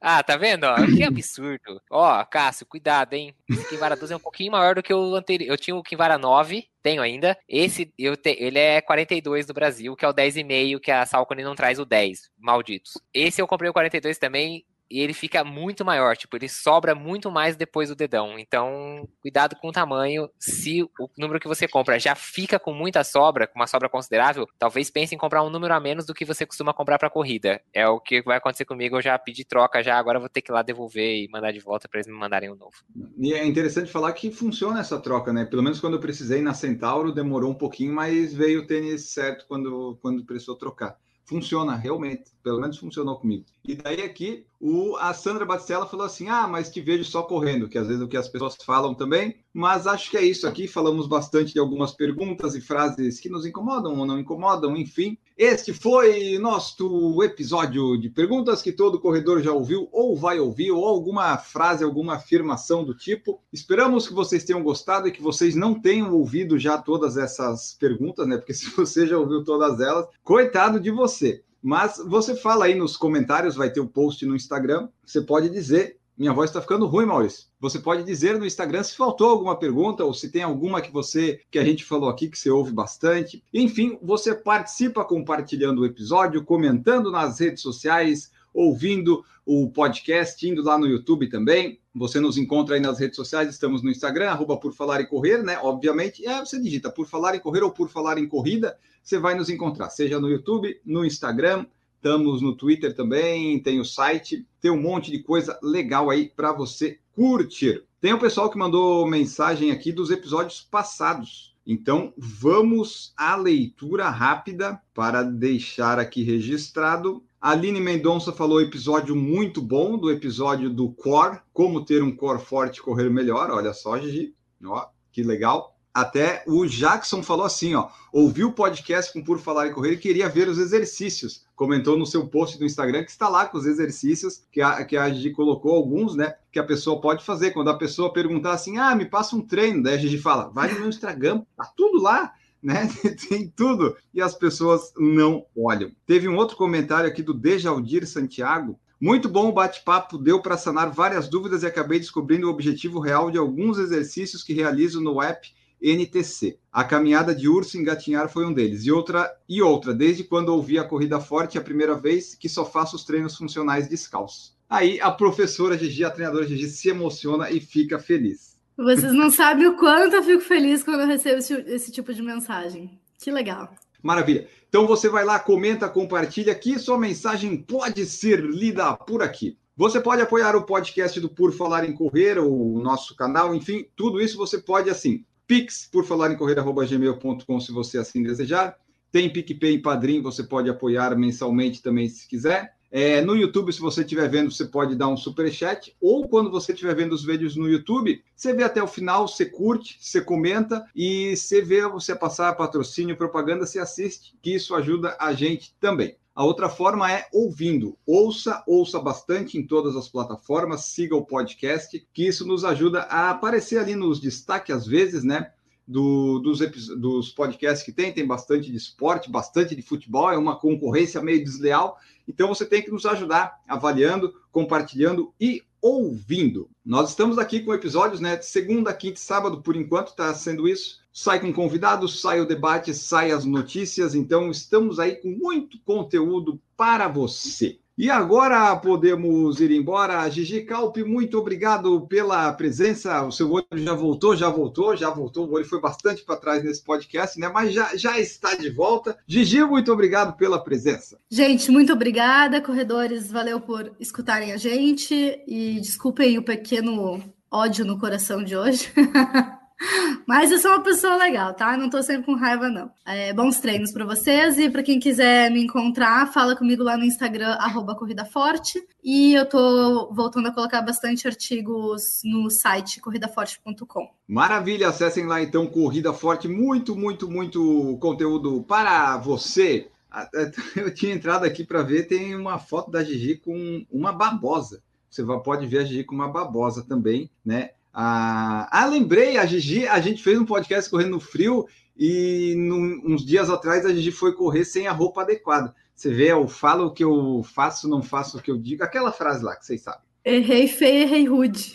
Ah, tá vendo? Ó, que absurdo. Ó, Cássio, cuidado, hein? Esse Kinvara 12 é um pouquinho maior do que o anterior. Eu tinha o Kinvara 9, tenho ainda. Esse, eu te... ele é 42 do Brasil, que é o 10,5, que a Salcone não traz o 10. Malditos. Esse eu comprei o 42 também, e ele fica muito maior, tipo, ele sobra muito mais depois do dedão. Então, cuidado com o tamanho. Se o número que você compra já fica com muita sobra, com uma sobra considerável, talvez pense em comprar um número a menos do que você costuma comprar para corrida. É o que vai acontecer comigo, eu já pedi troca já, agora vou ter que ir lá devolver e mandar de volta para eles me mandarem um novo. E é interessante falar que funciona essa troca, né? Pelo menos quando eu precisei na Centauro, demorou um pouquinho, mas veio o tênis certo quando quando precisou trocar funciona realmente, pelo menos funcionou comigo. E daí aqui o, a Sandra Batistella falou assim: Ah, mas te vejo só correndo, que às vezes é o que as pessoas falam também. Mas acho que é isso aqui. Falamos bastante de algumas perguntas e frases que nos incomodam ou não incomodam, enfim. Este foi nosso episódio de perguntas que todo corredor já ouviu ou vai ouvir, ou alguma frase, alguma afirmação do tipo. Esperamos que vocês tenham gostado e que vocês não tenham ouvido já todas essas perguntas, né? Porque se você já ouviu todas elas, coitado de você. Mas você fala aí nos comentários, vai ter o um post no Instagram. Você pode dizer. Minha voz está ficando ruim, Maurício. Você pode dizer no Instagram se faltou alguma pergunta ou se tem alguma que você que a gente falou aqui que você ouve bastante. Enfim, você participa compartilhando o episódio, comentando nas redes sociais, ouvindo o podcast, indo lá no YouTube também. Você nos encontra aí nas redes sociais, estamos no Instagram, arroba por falar e correr, né? Obviamente, é, você digita por falar em correr ou por falar em corrida você vai nos encontrar, seja no YouTube, no Instagram, estamos no Twitter também, tem o site, tem um monte de coisa legal aí para você curtir. Tem o pessoal que mandou mensagem aqui dos episódios passados. Então, vamos à leitura rápida para deixar aqui registrado. Aline Mendonça falou episódio muito bom do episódio do core, como ter um core forte correr melhor. Olha só, Gigi, ó, que legal. Até o Jackson falou assim, ó, ouviu o podcast com Por Falar e Correr e queria ver os exercícios. Comentou no seu post do Instagram que está lá com os exercícios, que a, que a Gigi colocou alguns, né, que a pessoa pode fazer. Quando a pessoa perguntar assim, ah, me passa um treino, daí a Gigi fala, vai no meu Instagram, tá tudo lá, né? Tem tudo. E as pessoas não olham. Teve um outro comentário aqui do Dejaldir Santiago, muito bom o bate-papo, deu para sanar várias dúvidas e acabei descobrindo o objetivo real de alguns exercícios que realizo no app NTC. A caminhada de urso engatinhar foi um deles. E outra, e outra, desde quando ouvi a corrida forte a primeira vez, que só faço os treinos funcionais descalços. Aí a professora Gigi, a treinadora Gigi, se emociona e fica feliz. Vocês não sabem o quanto eu fico feliz quando eu recebo esse, esse tipo de mensagem. Que legal. Maravilha. Então você vai lá, comenta, compartilha que sua mensagem pode ser lida por aqui. Você pode apoiar o podcast do Por Falar em Correr, o nosso canal, enfim, tudo isso você pode assim Pix, por falar em correr.gmail.com, se você assim desejar. Tem PicPay e Padrim, você pode apoiar mensalmente também, se quiser. É, no YouTube, se você estiver vendo, você pode dar um super chat, ou quando você estiver vendo os vídeos no YouTube, você vê até o final, você curte, você comenta e você vê você passar patrocínio, propaganda, você assiste, que isso ajuda a gente também. A outra forma é ouvindo. Ouça, ouça bastante em todas as plataformas, siga o podcast, que isso nos ajuda a aparecer ali nos destaques às vezes, né? Do, dos, dos podcasts que tem, tem bastante de esporte, bastante de futebol, é uma concorrência meio desleal. Então você tem que nos ajudar avaliando, compartilhando e ouvindo. Nós estamos aqui com episódios, né? Segunda, quinta e sábado, por enquanto está sendo isso sai com convidados, sai o debate, sai as notícias. Então, estamos aí com muito conteúdo para você. E agora podemos ir embora. Gigi Calpe, muito obrigado pela presença. O seu olho já voltou, já voltou, já voltou. O olho foi bastante para trás nesse podcast, né? Mas já, já está de volta. Gigi, muito obrigado pela presença. Gente, muito obrigada. Corredores, valeu por escutarem a gente. E desculpem o pequeno ódio no coração de hoje. Mas eu sou uma pessoa legal, tá? Não tô sempre com raiva, não. É, bons treinos para vocês e para quem quiser me encontrar, fala comigo lá no Instagram, arroba Corrida Forte. E eu tô voltando a colocar bastante artigos no site corridaforte.com. Maravilha, acessem lá então Corrida Forte, muito, muito, muito conteúdo para você. Eu tinha entrado aqui para ver, tem uma foto da Gigi com uma babosa. Você pode ver a Gigi com uma babosa também, né? Ah, ah, lembrei, a Gigi, a gente fez um podcast correndo no frio e num, uns dias atrás a Gigi foi correr sem a roupa adequada. Você vê, eu falo o que eu faço, não faço o que eu digo, aquela frase lá que vocês sabem. Errei feio, errei rude.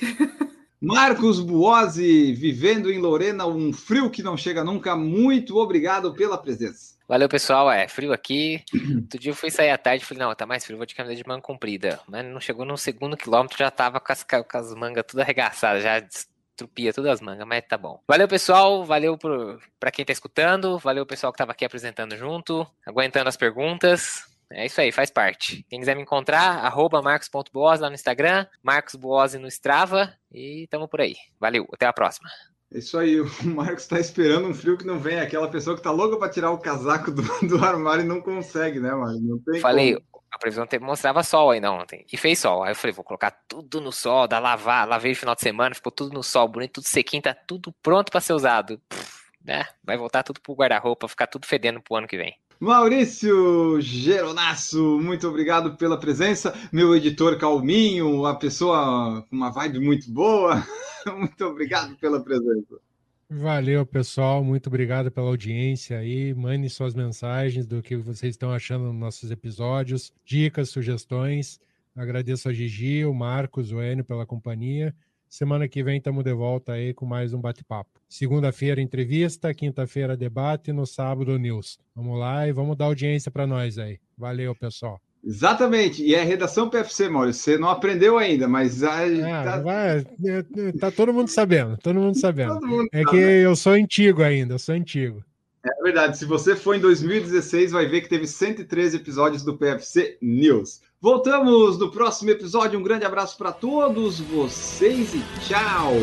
Marcos Buozzi, vivendo em Lorena, um frio que não chega nunca. Muito obrigado pela presença. Valeu, pessoal. É frio aqui. Outro dia eu fui sair à tarde e falei, não, tá mais frio, vou de camisa de manga comprida. Mas não chegou no segundo quilômetro, já tava com as, com as mangas tudo arregaçadas, já estrupia todas as mangas, mas tá bom. Valeu, pessoal. Valeu para quem tá escutando. Valeu, pessoal que tava aqui apresentando junto, aguentando as perguntas. É isso aí, faz parte. Quem quiser me encontrar, arroba marcos.boas lá no Instagram, Marcos Boas no Strava e tamo por aí. Valeu, até a próxima. É isso aí, o Marcos está esperando um frio que não vem, aquela pessoa que tá louca para tirar o casaco do, do armário e não consegue, né, Marcos? Não tem Falei, como. a previsão mostrava sol ainda ontem, e fez sol. Aí eu falei, vou colocar tudo no sol, dá lavar, lavei no final de semana, ficou tudo no sol, bonito, tudo sequinho, tá tudo pronto para ser usado. Pff, né? Vai voltar tudo pro guarda-roupa, ficar tudo fedendo pro ano que vem. Maurício Geronasso, muito obrigado pela presença. Meu editor calminho, a pessoa com uma vibe muito boa. muito obrigado pela presença. Valeu, pessoal. Muito obrigado pela audiência aí. Mande suas mensagens do que vocês estão achando nos nossos episódios, dicas, sugestões. Agradeço a Gigi, o Marcos, o Enio pela companhia. Semana que vem estamos de volta aí com mais um bate-papo. Segunda-feira, entrevista, quinta-feira, debate, no sábado, news. Vamos lá e vamos dar audiência para nós aí. Valeu, pessoal. Exatamente, e é redação PFC, Maurício. Você não aprendeu ainda, mas. Ah, tá... Vai, é, é, tá todo mundo sabendo, todo mundo sabendo. Todo mundo é sabe. que eu sou antigo ainda, eu sou antigo. É verdade, se você for em 2016, vai ver que teve 113 episódios do PFC News. Voltamos no próximo episódio. Um grande abraço para todos vocês e tchau!